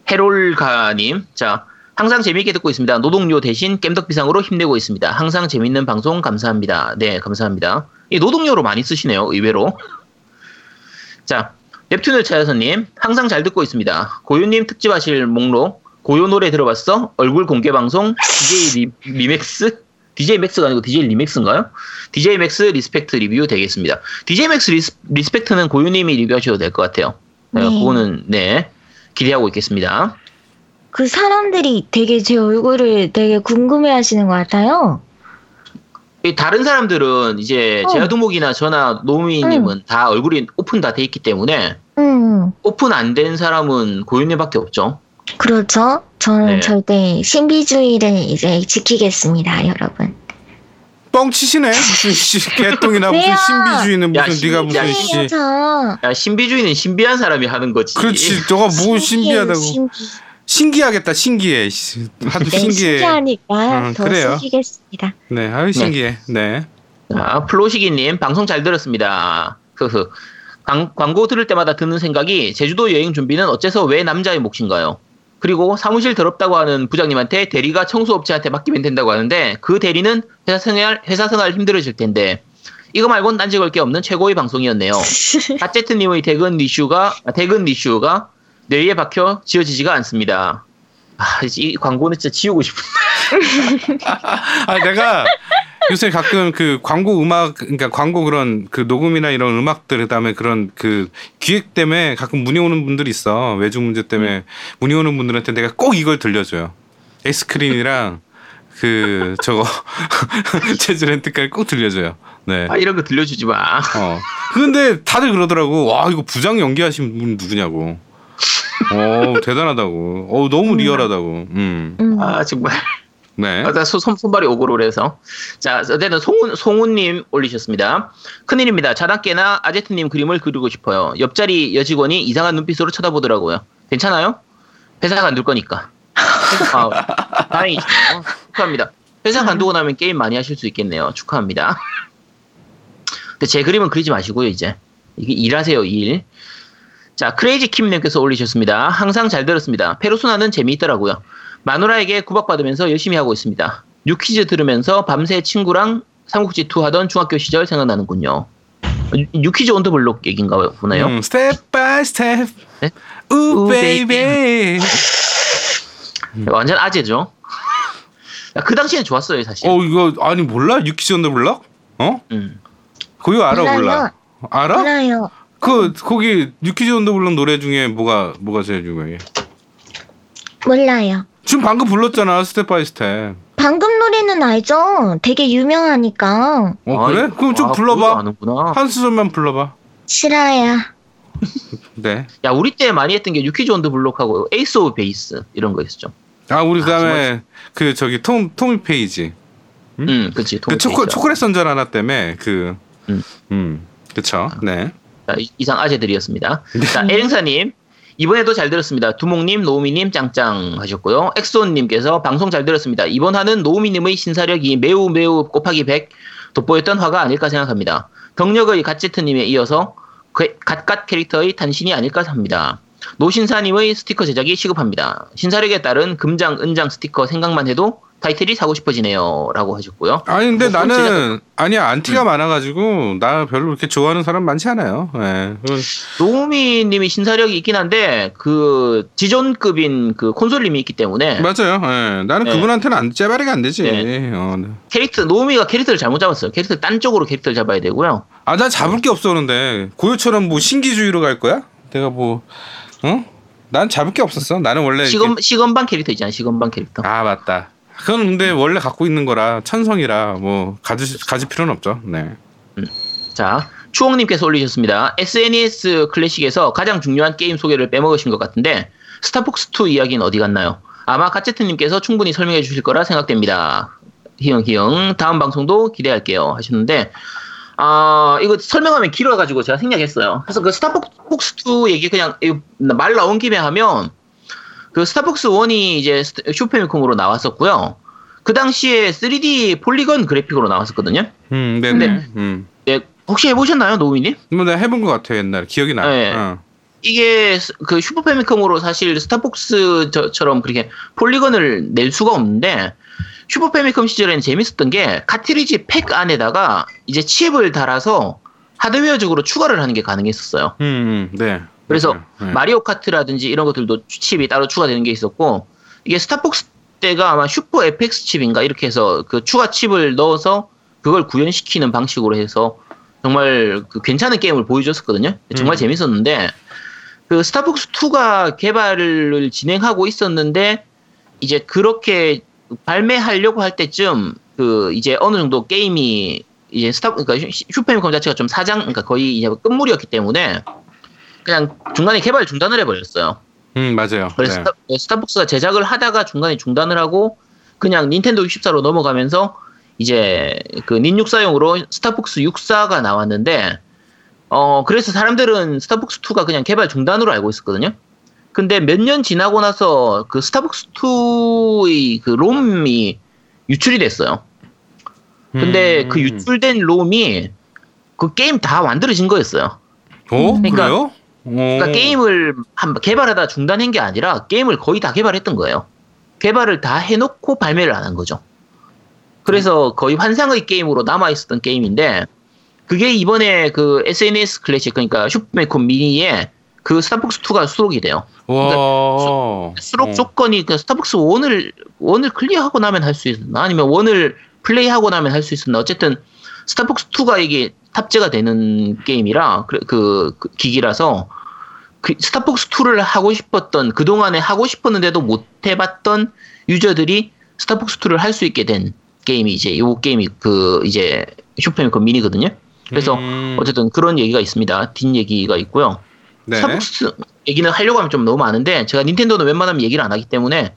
해롤가님. 자, 항상 재미있게 듣고 있습니다. 노동요 대신 겜덕비상으로 힘내고 있습니다. 항상 재밌는 방송 감사합니다. 네, 감사합니다. 이 노동요로 많이 쓰시네요, 의외로. 자, 넵튠을 찾아서님, 항상 잘 듣고 있습니다. 고요님 특집하실 목록, 고요 노래 들어봤어? 얼굴 공개 방송, DJ 리, 리맥스? DJ 맥스가 아니고 DJ 리맥스인가요? DJ 맥스 리스펙트 리뷰 되겠습니다. DJ 맥스 리스, 리스펙트는 고요님이 리뷰하셔도 될 것 같아요. 네, 네. 그거는, 네, 기대하고 있겠습니다. 그 사람들이 되게 제 얼굴을 되게 궁금해 하시는 것 같아요. 이 다른 사람들은 이제 어. 제아두목이나 저나 노미님은 다 얼굴이 오픈 다 돼 있기 때문에 음, 오픈 안 된 사람은 고요님밖에 없죠. 그렇죠. 저는 네. 절대 신비주의를 이제 지키겠습니다, 여러분. 뻥치시네 무슨 씨 개똥이나 무슨 왜요? 신비주의는 야, 무슨 네가 무슨 신- 씨 아니에요, 저. 야 신비주의는 신비한 사람이 하는 거지. 그렇지 너가 뭐 신기해요, 신비하다고 신기. 신기하겠다 신기해 씨, 하도 네, 신기해 신기하니까 음, 더 그래요. 신기겠습니다. 네 아유 신기해 네 자, 플로시기님 방송 잘 들었습니다. 흐흐. 광, 광고 들을 때마다 드는 생각이 제주도 여행 준비는 어째서 왜 남자의 몫인가요? 그리고 사무실 더럽다고 하는 부장님한테 대리가 청소업체한테 맡기면 된다고 하는데 그 대리는 회사 생활 회사 생활 힘들어질 텐데 이거 말곤 딴지 걸 게 없는 최고의 방송이었네요. 가제트님의 대근 리슈가 아, 대근 리슈가 뇌에 박혀 지워지지가 않습니다. 아, 이 광고는 진짜 지우고 싶어. 아 내가 요새 가끔 그 광고 음악 그러니까 광고 그런 그 녹음이나 이런 음악들 그다음에 그런 그 기획 때문에 가끔 문의 오는 분들이 있어 외주 문제 때문에 문의 오는 분들한테 내가 꼭 이걸 들려줘요 엑스크린이랑 그 저거 제주 렌트카를 꼭 들려줘요 네 아 이런 거 들려주지 마. 어. 근데 다들 그러더라고. 와, 이거 부장 연기하신 분 누구냐고. 어, 대단하다고. 어, 너무 리얼하다고. 음. 음. 아 정말. 네. 아, 나 손, 손발이 오글오글해서. 자, 어쨌든 송훈, 송훈님 올리셨습니다. 큰일입니다. 자단깨나 아제트님 그림을 그리고 싶어요. 옆자리 여직원이 이상한 눈빛으로 쳐다보더라고요. 괜찮아요? 회사 간둘 거니까. 아, 다행이죠. 축하합니다. 회사 간두고 나면 게임 많이 하실 수 있겠네요. 축하합니다. 근데 제 그림은 그리지 마시고요, 이제. 이게 일하세요, 일. 자, 크레이지 킴님께서 올리셨습니다. 항상 잘 들었습니다. 페르소나는 재미있더라고요. 마누라에게 구박받으면서 열심히 하고 있습니다. New Kids 들으면서 밤새 친구랑 삼국지2 하던 중학교 시절 생각나는군요. New Kids on the Block 얘기인가 보나요? 음, Step by step. 네? Ooh ooh, baby. 완전 아재죠. 야, 그 당시엔 좋았어요, 사실. 어, 이거 아니 몰라? New Kids on the Block? 어? 음. 그거 알아 몰라요. 몰라? 알아? 몰라요. 그 거기 New Kids on the Block 노래 중에 뭐가 뭐가 제일 유명해? 몰라요. 지금 방금 불렀잖아. Step by step. 방금 노래는 알죠? 되게 유명하니까. 어, 그래? 아이, 그럼 좀 아, 불러 그것도 봐. 아는구나. 한 수절만 불러 봐. 싫어요. 네. 야, 우리 때 많이 했던 게온더 블록하고 Ace of Base 이런 거 있었죠. 아 우리 아, 그다음에 그 저기 Tom Tommy Page 음? 음, 그치. 그 초코 초콜릿 선전 하나 때문에 그 음. 음. 그쵸 네 자, 이- 이상 아재들이었습니다. 자, 에랭사님. 이번에도 잘 들었습니다. 두목님, 노우미님 짱짱 하셨고요. 엑소님께서 방송 잘 들었습니다. 이번 화는 노우미님의 신사력이 매우 매우 곱하기 100 돋보였던 화가 아닐까 생각합니다. 덕력의 갓제트님에 이어서 그 갓갓 캐릭터의 탄신이 아닐까 합니다. 노신사님의 스티커 제작이 시급합니다. 신사력에 따른 금장, 은장 스티커 생각만 해도 타이틀이 사고 싶어지네요. 라고 하셨고요. 아니 근데 뭐, 나는 아니야 음. 안티가 많아가지고 나 별로 그렇게 좋아하는 사람 많지 않아요 예 그건 노우미 님이 신사력이 있긴 한데 그 지존급인 그 콘솔님이 있기 때문에 맞아요 예 나는 네. 그분한테는 안 째바리가 안 되지 네. 어, 네. 캐릭터 노우미가 캐릭터를 잘못 잡았어요. 캐릭터 딴 쪽으로 캐릭터를 잡아야 되고요. 아난 잡을 게 없었는데 고요처럼 뭐 신기주의로 갈 거야 내가 뭐 어? 난 잡을 게 없었어 나는 원래 이렇게- 시건 시건방 캐릭터 있잖아. 시건방 캐릭터. 아 맞다. 그건 근데 원래 갖고 있는 거라 천성이라 뭐 가질 가질 필요는 없죠. 네. 자 추홍님께서 올리셨습니다. SNS 클래식에서 가장 중요한 게임 소개를 빼먹으신 것 같은데 스타폭스 2 이야기는 어디 갔나요? 아마 가제트님께서 충분히 설명해 주실 거라 생각됩니다. 희영 희영 다음 방송도 기대할게요 하셨는데 아 이거 설명하면 길어가지고 제가 생략했어요. 그래서 그 스타폭스 2 얘기 그냥 말 나온 김에 하면 그 스타폭스 1이 이제 스- 슈퍼 패미컴으로 나왔었고요. 그 당시에 3D polygon 그래픽으로 나왔었거든요. 음, 네, 음. 네, 혹시 해보셨나요, 노미님? 뭐 내가 해본 것 같아 옛날에 기억이 나. 네. 어. 이게 스- 그 슈퍼 패미컴으로 사실 스타폭스처럼 그렇게 polygon을 낼 수가 없는데 슈퍼 패미컴 시절에는 재밌었던 게 카트리지 팩 안에다가 이제 칩을 달아서 하드웨어적으로 추가를 하는 게 가능했었어요. 음, 음, 네. 그래서 맞아요. 네. 마리오 카트라든지 이런 것들도 칩이 따로 추가되는 게 있었고 이게 스타폭스 때가 아마 슈퍼 FX 칩인가 이렇게 해서 그 추가 칩을 넣어서 그걸 구현시키는 방식으로 해서 정말 그 괜찮은 게임을 보여줬었거든요. 정말 음. 재밌었는데 그 스타폭스 2가 개발을 진행하고 있었는데 이제 그렇게 발매하려고 할 때쯤 그 이제 어느 정도 게임이 이제 스타 그러니까 슈- 슈퍼패미컴 자체가 좀 사장 그러니까 거의 이제 끝물이었기 때문에 그냥 중간에 개발 중단을 해버렸어요. 음, 맞아요. 그래서 네. 스타, 스타폭스가 제작을 하다가 중간에 중단을 하고 그냥 닌텐도 64로 넘어가면서 이제 그 닌64용으로 스타폭스 64가 나왔는데 어 그래서 사람들은 스타폭스 2가 그냥 개발 중단으로 알고 있었거든요. 근데 몇 년 지나고 나서 그 스타폭스 2의 그 롬이 유출이 됐어요. 근데 음. 그 유출된 롬이 그 게임 다 만들어진 거였어요. 어 그러니까- 그래요? 그러니까 오. 게임을 한 개발하다 중단한 게 아니라 게임을 거의 다 개발했던 거예요. 개발을 다 해놓고 발매를 안 한 거죠. 그래서 거의 환상의 게임으로 남아 있었던 게임인데 그게 이번에 그 SNS 클래식 그러니까 슈퍼맨콘 미니에 그 스타벅스 2가 수록이 돼요. 와. 수록 어. 조건이 그 스타벅스 1을 원을 클리어하고 나면 할 수 있었나 아니면 원을 플레이하고 나면 할 수 있었나 어쨌든 스타폭스 2가 이게 탑재가 되는 게임이라 그, 그, 그 기기라서 그 스타폭스 2를 하고 싶었던 그 동안에 하고 싶었는데도 못 해봤던 유저들이 스타폭스 2를 할 수 있게 된 게임이 이제 요 게임이 그 이제 슈퍼패미컴 미니거든요. 그래서 음. 어쨌든 그런 얘기가 있습니다. 뒷 얘기가 있고요. 네. 스타폭스 얘기는 하려고 하면 좀 너무 많은데 제가 닌텐도는 웬만하면 얘기를 안 하기 때문에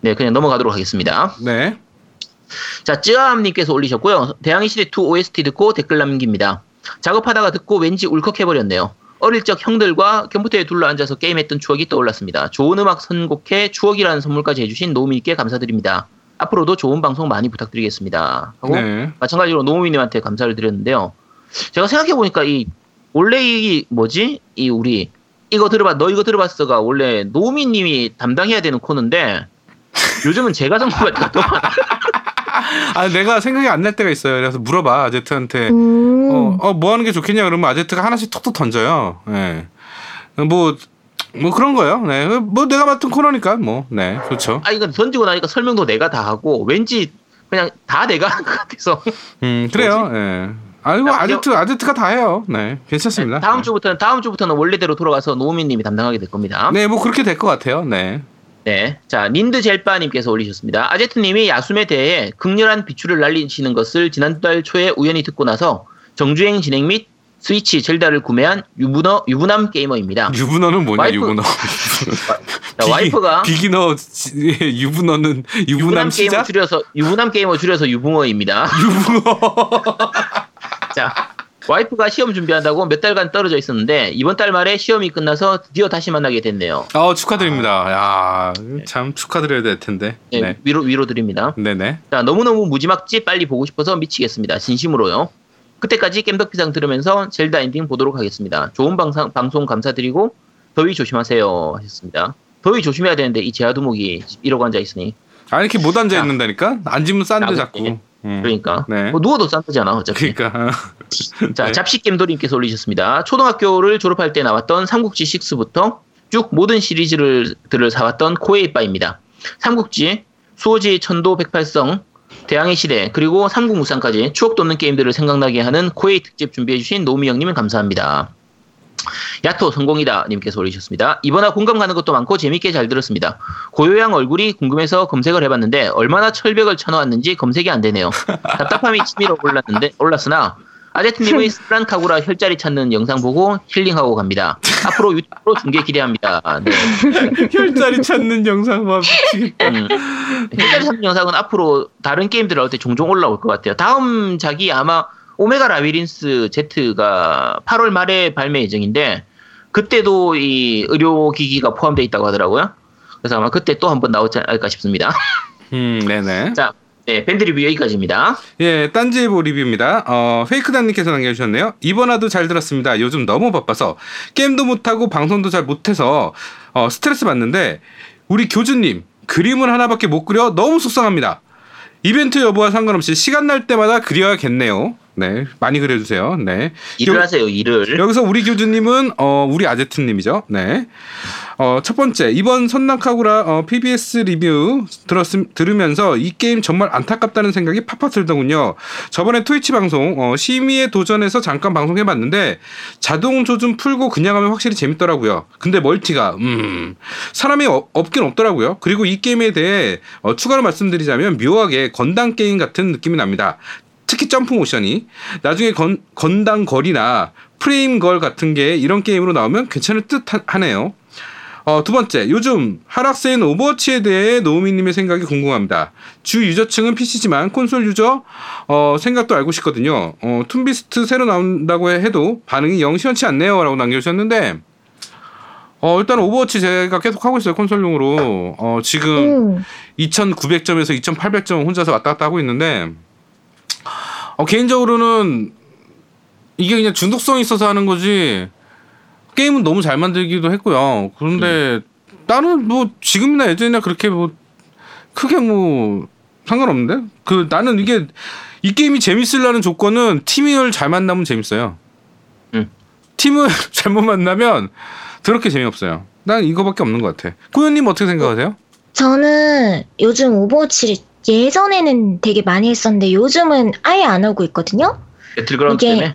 네 그냥 넘어가도록 하겠습니다. 네. 자 쯔아함님께서 올리셨고요. 대항해 시대 2 OST 듣고 댓글 남깁니다. 작업하다가 듣고 왠지 울컥해버렸네요. 어릴 적 형들과 컴퓨터에 둘러앉아서 게임했던 추억이 떠올랐습니다. 좋은 음악 선곡해 추억이라는 선물까지 해주신 노우미님께 감사드립니다. 앞으로도 좋은 방송 많이 부탁드리겠습니다. 하고 네. 마찬가지로 노우미님한테 감사를 드렸는데요. 제가 생각해보니까 이 원래 이 뭐지 이 우리 이거 들어봐 너 이거 들어봤어가 원래 노우미님이 담당해야 되는 코너인데 요즘은 제가 정말 더 많아. 아 내가 생각이 안 날 때가 있어요. 그래서 물어봐 아제트한테 음. 어, 어, 뭐 하는 게 좋겠냐 그러면 아제트가 하나씩 톡톡 던져요. 예. 뭐, 뭐 그런 거예요. 네. 뭐 내가 맡은 코너니까 뭐, 네. 좋죠. 아 이건 던지고 나니까 설명도 내가 다 하고 왠지 그냥 다 내가 하는 것 같아서 음, 그래요. 예. 아이고, 야, 아제트, 아제트가 다 해요. 네. 괜찮습니다. 다음 주부터는 다음 주부터는 원래대로 돌아가서 노우미님이 담당하게 될 겁니다. 네, 뭐 그렇게 될 것 같아요. 네. 네. 자, 닌드 젤바님께서 올리셨습니다. 아제트님이 야숨에 대해 극렬한 비추를 날리시는 것을 지난달 초에 우연히 듣고 나서 정주행 진행 및 스위치 젤다를 구매한 유부너, 유부남 게이머입니다. 유부너는 뭐냐, 와이프- 유부너. 자, 와이프가 비기너, 지- 유부너는 유부남 유부남 게이머? 줄여서 유부남 게이머 줄여서 유부너입니다. 유부너. 자, 와이프가 시험 준비한다고 몇 달간 떨어져 있었는데 이번 달 말에 시험이 끝나서 드디어 다시 만나게 됐네요. 아, 축하드립니다. 야, 참 축하드려야 될 텐데. 네, 네. 위로 위로 드립니다. 네네. 자, 너무너무 무지막지 빨리 보고 싶어서 미치겠습니다. 진심으로요. 그때까지 겜덕비상 들으면서 젤다 엔딩 보도록 하겠습니다. 좋은 방송, 방송 감사드리고 더위 조심하세요 하셨습니다. 더위 조심해야 되는데 이 제아두목이 이러고 앉아 있으니 아, 이렇게 못 앉아 자. 있는다니까? 앉으면 싼데 나머지. 자꾸. 음. 그러니까 네. 뭐 누워도 싼거잖아 어차피. 그러니까. 자 네. 잡식겜돌님께서 올리셨습니다. 초등학교를 졸업할 때 나왔던 삼국지 6부터 쭉 모든 시리즈를 들을 사왔던 코에이빠입니다. 삼국지, 수호지 천도 백팔성, 대항해 시대 그리고 삼국무쌍까지 추억 돋는 게임들을 생각나게 하는 코에이 특집 준비해주신 노미 형님은 감사합니다. 야토 성공이다 님께서 올리셨습니다. 이번화 공감 가는 것도 많고 재밌게 잘 들었습니다. 고요양 얼굴이 궁금해서 검색을 해봤는데 얼마나 철벽을 쳐놓았는지 검색이 안 되네요. 답답함이 치밀어 올랐는데 올랐으나 아제트님의 스프란 카구라 혈자리 찾는 영상 보고 힐링하고 갑니다. 앞으로 유튜브로 중계 기대합니다. 네. 혈자리 찾는 영상 봐 미치겠다. 음, 혈자리 찾는 영상은 앞으로 다른 게임들 나올 때 종종 올라올 것 같아요. 다음 작이 아마 오메가 라비린스 Z가 8월 말에 발매 예정인데 그때도 이 의료기기가 포함되어 있다고 하더라고요. 그래서 아마 그때 또 한 번 나오지 않을까 싶습니다. 음, 네네. 자, 네, 밴드 리뷰 여기까지입니다. 예, 딴지일보 리뷰입니다. 어, 페이크단님께서 남겨주셨네요. 이번화도 잘 들었습니다. 요즘 너무 바빠서 게임도 못하고 방송도 잘 못해서 어, 스트레스 받는데 우리 교주님 그림을 하나밖에 못 그려 너무 속상합니다. 이벤트 여부와 상관없이 시간 날 때마다 그려야겠네요. 네, 많이 그려주세요. 네. 일을 요- 하세요, 일을. 여기서 우리 교주님은 어 우리 아제트님이죠. 네. 어 첫 번째 이번 선낙하구라 어, PBS 리뷰 들었음 들으면서 이 게임 정말 안타깝다는 생각이 팍팍 들더군요. 저번에 트위치 방송 어, 심의에 도전해서 잠깐 방송해봤는데 자동 조준 풀고 그냥 하면 확실히 재밌더라고요. 근데 멀티가 음 사람이 어- 없긴 없더라고요. 그리고 이 게임에 대해 어, 추가로 말씀드리자면 묘하게 건담 게임 같은 느낌이 납니다. 특히 점프 모션이 나중에 건, 건담 걸이나 프레임 걸 같은 게 이런 게임으로 나오면 괜찮을 듯 하- 하네요. 어, 두 번째, 요즘 하락세인 오버워치에 대해 노우미님의 생각이 궁금합니다. 주 유저층은 PC지만 콘솔 유저 어, 생각도 알고 싶거든요. 어, 둠피스트 새로 나온다고 해도 반응이 영 시원치 않네요 라고 남겨주셨는데 어, 일단 오버워치 제가 계속 하고 있어요 콘솔용으로. 어, 지금 음. 2,900점에서 2,800점 혼자서 왔다 갔다 하고 있는데 어, 개인적으로는 이게 그냥 중독성이 있어서 하는 거지 게임은 너무 잘 만들기도 했고요. 그런데 다른 뭐 지금이나 예전이나 그렇게 뭐 크게 뭐 상관없는데 그 나는 이게 이 게임이 재밌으려는 조건은 팀을 잘 만나면 재밌어요. 음. 팀을 잘못 만나면 더럽게 재미없어요. 난 이거밖에 없는 것 같아. 고현님 어떻게 생각하세요? 저는 요즘 오버워치를 예전에는 되게 많이 했었는데 요즘은 아예 안 하고 있거든요. 배틀그라운드 이게- 때문에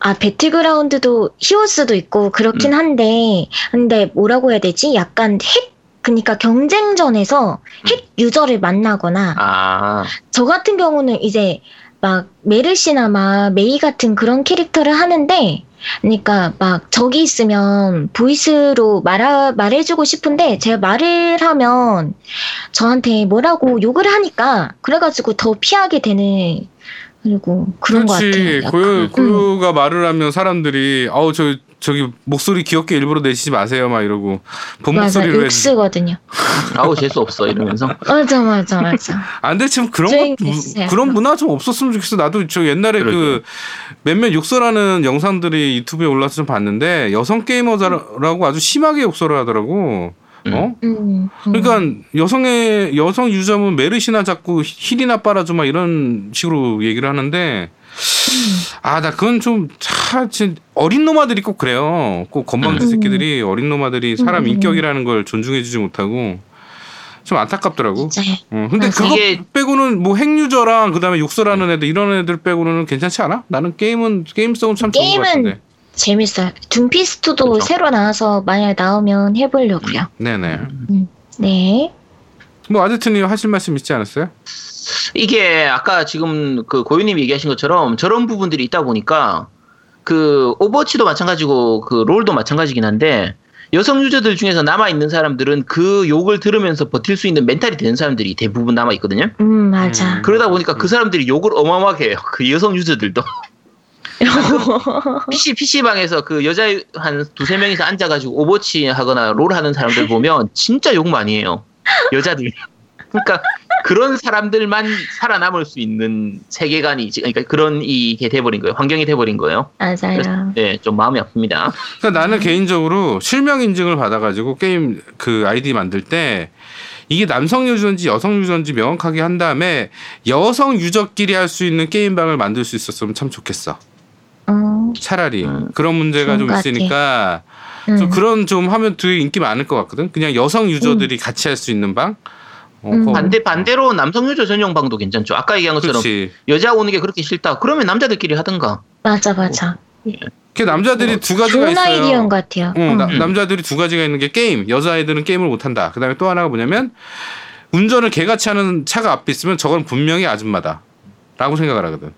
아, 배틀그라운드도 히오스도 있고 그렇긴 음. 한데, 근데 뭐라고 해야 되지? 약간 핵, 그러니까 경쟁전에서 핵 유저를 만나거나, 아 저 같은 경우는 이제 막 메르시나 막 메이 같은 그런 캐릭터를 하는데, 그러니까 막 저기 있으면 보이스로 말하, 말해주고 싶은데 제가 말을 하면 저한테 뭐라고 욕을 하니까 그래가지고 더 피하게 되는 그리고 그런 것 같아요. 그렇지. 고요 음. 고요가 말을 하면 사람들이 아우 저 저기 목소리 귀엽게 일부러 내시지 마세요 막 이러고 본 맞아, 목소리로. 쓰거든요. 아우 재수 없어 이러면서 맞아, 맞아, 맞아. 안 돼, 참 그런 거. 그런 문화 좀 없었으면 좋겠어. 나도 저 옛날에 그. 몇몇 욕설하는 영상들이 유튜브에 올라서 좀 봤는데 여성 게이머라고 아주 심하게 욕설을 하더라고. 어? 음, 음. 그러니까 여성의 여성 유저면 메르시나 자꾸 힐이나 빨아줘 막 이런 식으로 얘기를 하는데 아 나 그건 좀참 어린 노마들이 꼭 그래요. 꼭 건방진 음. 새끼들이 어린 노마들이 사람 음. 인격이라는 걸 존중해주지 못하고 좀 안타깝더라고. 진짜 어, 근데 맞아. 그거 이게- 빼고는 뭐 핵유저랑 그다음에 욕설하는 애들 이런 애들 빼고는 괜찮지 않아? 나는 게임은 게임성은 참 좋은 것 게임은 같은데. 재밌어요. 둠피스트도 그렇죠. 새로 나와서 만약 나오면 해보려고요. 네네. 네. 뭐 아제트님 하실 말씀 있지 않았어요? 이게 아까 지금 그 고유님 얘기하신 것처럼 저런 부분들이 있다 보니까 그 오버워치도 마찬가지고 그 롤도 마찬가지긴 한데 여성 유저들 중에서 남아 있는 사람들은 그 욕을 들으면서 버틸 수 있는 멘탈이 되는 사람들이 대부분 남아 있거든요. 음, 맞아. 음. 그러다 보니까 그 사람들이 욕을 어마어마하게 해요. 그 여성 유저들도. PC, PC방에서 그 여자 한 두세 명이서 앉아가지고 오버워치 하거나 롤 하는 사람들 보면 진짜 욕 많이 해요. 여자들. 그러니까 그런 사람들만 살아남을 수 있는 세계관이, 이제- 그러니까 그런 이게 돼버린 거예요. 환경이 돼버린 거예요. 맞아요. 네, 좀 마음이 아픕니다. 그러니까 나는 개인적으로 실명 인증을 받아가지고 게임 그 아이디 만들 때 이게 남성 유저인지 여성 유저인지 명확하게 한 다음에 여성 유저끼리 할 수 있는 게임방을 만들 수 있었으면 참 좋겠어. 음, 차라리 음. 그런 문제가 좀. 있으니까 음. 좀 그런 좀 하면 되게 인기 많을 것 같거든. 그냥 여성 유저들이 같이 할 수 있는 방. 어, 음. 반대, 반대로 남성 유저 전용 방도 괜찮죠. 아까 얘기한 것처럼 그렇지. 여자 오는 게 그렇게 싫다. 그러면 남자들끼리 하든가. 맞아, 맞아. 그 남자들이 두 가지가 좋은 있어요. 아이디어인 것 같아요. 어, 나- 음. 남자들이 두 가지가 있는 게 게임, 여자애들은 게임을 못 한다. 그다음에 또 하나가 뭐냐면 운전을 개같이 하는 차가 앞에 있으면 저건 분명히 아줌마다라고 생각을 하거든.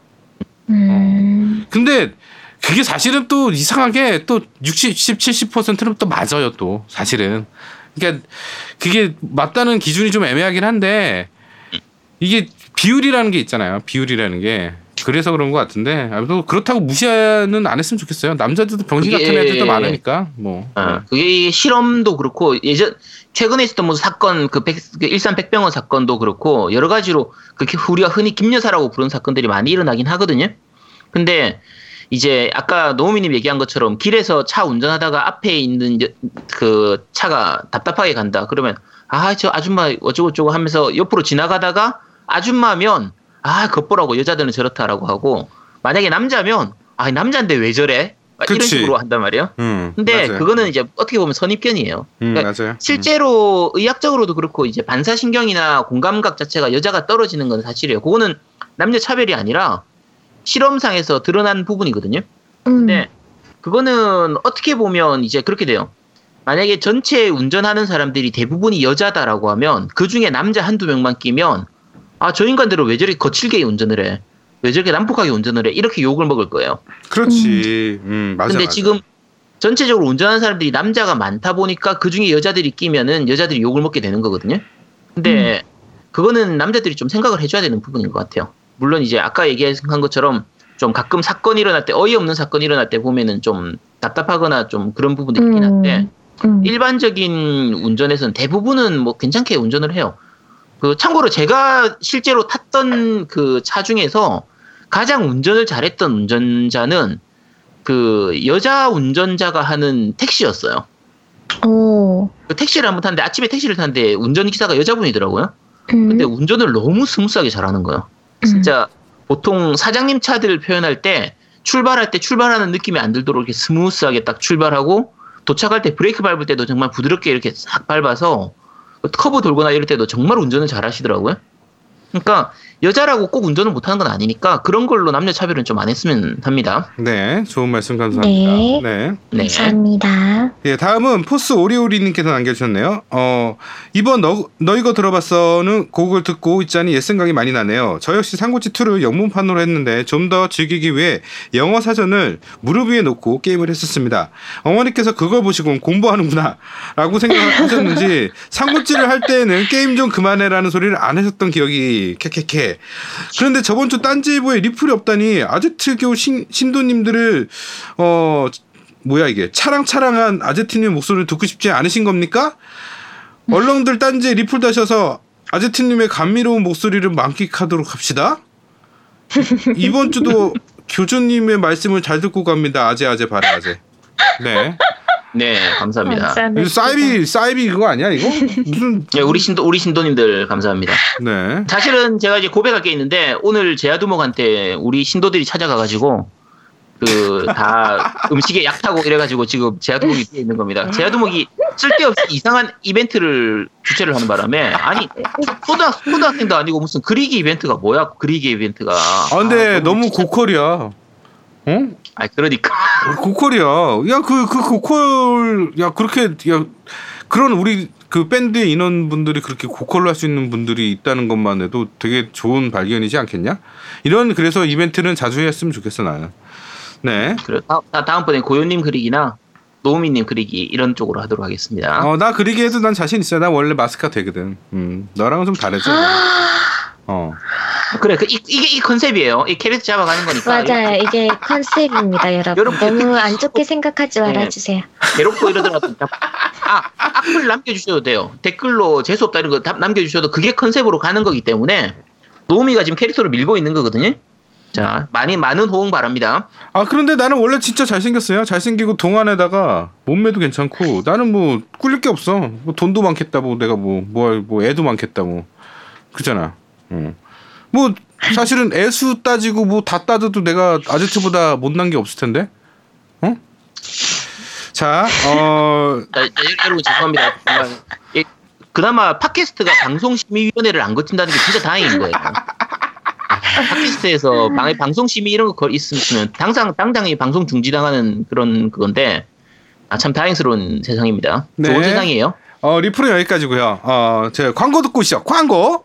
음, 근데 그게 사실은 또 이상하게 또 60, 70, 70%는 또 맞아요 또 사실은. 그러니까 그게 맞다는 기준이 좀 애매하긴 한데 이게 비율이라는 게 있잖아요. 비율이라는 게. 그래서 그런 것 같은데 아무튼 그렇다고 무시는 안 했으면 좋겠어요. 남자들도 병신 같은 애들도 많으니까 뭐. 어, 그게 실험도 그렇고 예전 최근에 있었던 뭐 사건 그, 백, 그 일산 백병원 사건도 그렇고 여러 가지로 그렇게 우리가 흔히 김여사라고 부르는 사건들이 많이 일어나긴 하거든요. 근데 이제 아까 노우미님 얘기한 것처럼 길에서 차 운전하다가 앞에 있는 여- 그 차가 답답하게 간다. 그러면 아 저 아줌마 어쩌고저쩌고 하면서 옆으로 지나가다가 아줌마면 아 겉보라고 여자들은 저렇다라고 하고 만약에 남자면 아 남자인데 왜 저래? 막 이런 그치. 식으로 한단 말이에요. 음, 근데 맞아요. 그거는 이제 어떻게 보면 선입견이에요. 음, 그러니까 맞아요. 실제로 의학적으로도 그렇고 이제 반사신경이나 공감각 자체가 여자가 떨어지는 건 사실이에요. 그거는 남녀 차별이 아니라 실험상에서 드러난 부분이거든요. 음. 근데 그거는 어떻게 보면 이제 그렇게 돼요. 만약에 전체 운전하는 사람들이 대부분이 여자다라고 하면 그 중에 남자 한두 명만 끼면 아 저 인간들은 왜 저렇게 거칠게 운전을 해? 왜 저렇게 난폭하게 운전을 해? 이렇게 욕을 먹을 거예요. 그렇지. 음, 맞아. 근데 맞아. 지금 전체적으로 운전하는 사람들이 남자가 많다 보니까 그 중에 여자들이 끼면은 여자들이 욕을 먹게 되는 거거든요. 근데 그거는 남자들이 좀 생각을 해줘야 되는 부분인 것 같아요. 물론 이제 아까 얘기한 것처럼 좀 가끔 사건이 일어날 때 어이없는 사건이 일어날 때 보면은 좀 답답하거나 좀 그런 부분도 있긴 한데 음. 일반적인 운전에서는 대부분은 뭐 괜찮게 운전을 해요. 그 참고로 제가 실제로 탔던 그 차 중에서 가장 운전을 잘했던 운전자는 그 여자 운전자가 하는 택시였어요. 오. 그 택시를 한번 탔는데 아침에 택시를 탔는데 운전기사가 여자분이더라고요. 음. 근데 운전을 너무 스무스하게 잘하는 거예요. 진짜 보통 사장님 차들 표현할 때 출발할 때 출발하는 느낌이 안 들도록 이렇게 스무스하게 딱 출발하고 도착할 때 브레이크 밟을 때도 정말 부드럽게 이렇게 싹 밟아서 커브 돌거나 이럴 때도 정말 운전을 잘 하시더라고요. 그러니까 여자라고 꼭 운전을 못하는 건 아니니까 그런 걸로 남녀 차별은 좀 안 했으면 합니다. 네, 좋은 말씀 감사합니다. 네. 네. 네. 감사합니다. 예, 다음은 포스 오리오리님께서 남겨주셨네요. 어, 이번 너, 너 이거 들어봤어는 곡을 듣고 있자니 옛 생각이 많이 나네요. 저 역시 삼국지 2를 영문판으로 했는데 좀 더 즐기기 위해 영어 사전을 무릎 위에 놓고 게임을 했었습니다. 어머니께서 그걸 보시고 공부하는구나 라고 생각하셨는지 삼국지를 할 때에는 게임 좀 그만해라는 소리를 안 하셨던 기억이 케케케. 그런데 저번 주 딴지일보에 리플이 없다니 아제트교 신, 신도님들을 어 뭐야 이게 차랑차랑한 아제트님 목소리를 듣고 싶지 않으신 겁니까? 얼렁들 딴지에 리플 다셔서 아제트님의 감미로운 목소리를 만끽하도록 합시다. 이번 주도 교주님의 말씀을 잘 듣고 갑니다. 아재 아재 바래 아재. 네. 네, 감사합니다. 이거 사이비 사이비 그거 아니야 이거? 무슨 네, 우리 신도 우리 신도님들 감사합니다. 네. 사실은 제가 이제 고백할 게 있는데 오늘 제아두목한테 우리 신도들이 찾아가가지고 그 다 음식에 약하고 이래가지고 지금 제아두목이 뒤에 있는 겁니다. 제아두목이 쓸데없이 이상한 이벤트를 주최를 하는 바람에 아니 초등학 초등학생도 아니고 무슨 그리기 이벤트가 뭐야 그리기 이벤트가 아 근데 아, 너무 고퀄이야. 어? 아 그러니까 고퀄이야. 야그그 고퀄 야 그렇게 야 그런 우리 그 밴드의 인원분들이 그렇게 고퀄로 할 수 있는 분들이 있다는 것만 해도 되게 좋은 발견이지 않겠냐? 이런 그래서 이벤트는 자주 했으면 좋겠어 나는. 네. 그래 다, 다- 다음번에 고요님 그리기나 노우미님 그리기 이런 쪽으로 하도록 하겠습니다. 어 나 그리게 해도 난 자신 있어. 나 원래 마스카 되거든. 음 너랑은 좀 다르지. 어. 그래 그, 이, 이게 이 컨셉이에요. 이 캐릭터 잡아가는 거니까 맞아요. 이게 컨셉입니다, 여러분. 여러분, 너무 안 좋게 생각하지 네. 말아주세요. 괴롭고 이러더라도 아 악플 남겨주셔도 돼요. 댓글로 재수 없다 이런 거답 남겨주셔도 그게 컨셉으로 가는 거기 때문에 노우미가 지금 캐릭터를 밀고 있는 거거든요. 자 많이 많은 호응 바랍니다. 아 그런데 나는 원래 진짜 잘생겼어요. 잘생기고 동안에다가 몸매도 괜찮고 나는 뭐 꿀릴 게 없어. 뭐 돈도 많겠다 뭐 내가 뭐 뭐 뭐 애도 많겠다 뭐 그잖아. 응. 뭐 사실은 애수 따지고 뭐 다 따져도 내가 아제트보다 못난 게 없을 텐데. 어? 자, 어 자, 자, 여러분 죄송합니다. 예, 그나마 팟캐스트가 방송심의위원회를 안 거친다는 게 진짜 다행인 거예요. 아, 팟캐스트에서 방, 방송심의 이런 거 걸- 있으면 당장 당장이 방송 중지당하는 그런 그건데 아, 참 다행스러운 세상입니다. 네. 좋은 세상이에요. 어, 리플은 여기까지고요. 어, 제가 광고 듣고 오시죠. 광고.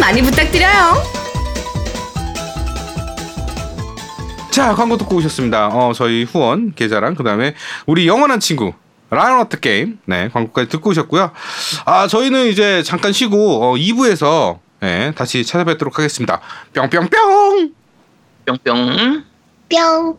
많이 부탁드려요. 자, 광고 듣고 오셨습니다. 어, 저희 후원 계좌랑 그 다음에 우리 영원한 친구 Lionheart 게임 네 광고까지 듣고 오셨고요. 아 저희는 이제 잠깐 쉬고 어, 2부에서 네, 다시 찾아뵙도록 하겠습니다. 뿅뿅뿅. 뿅뿅. 뿅.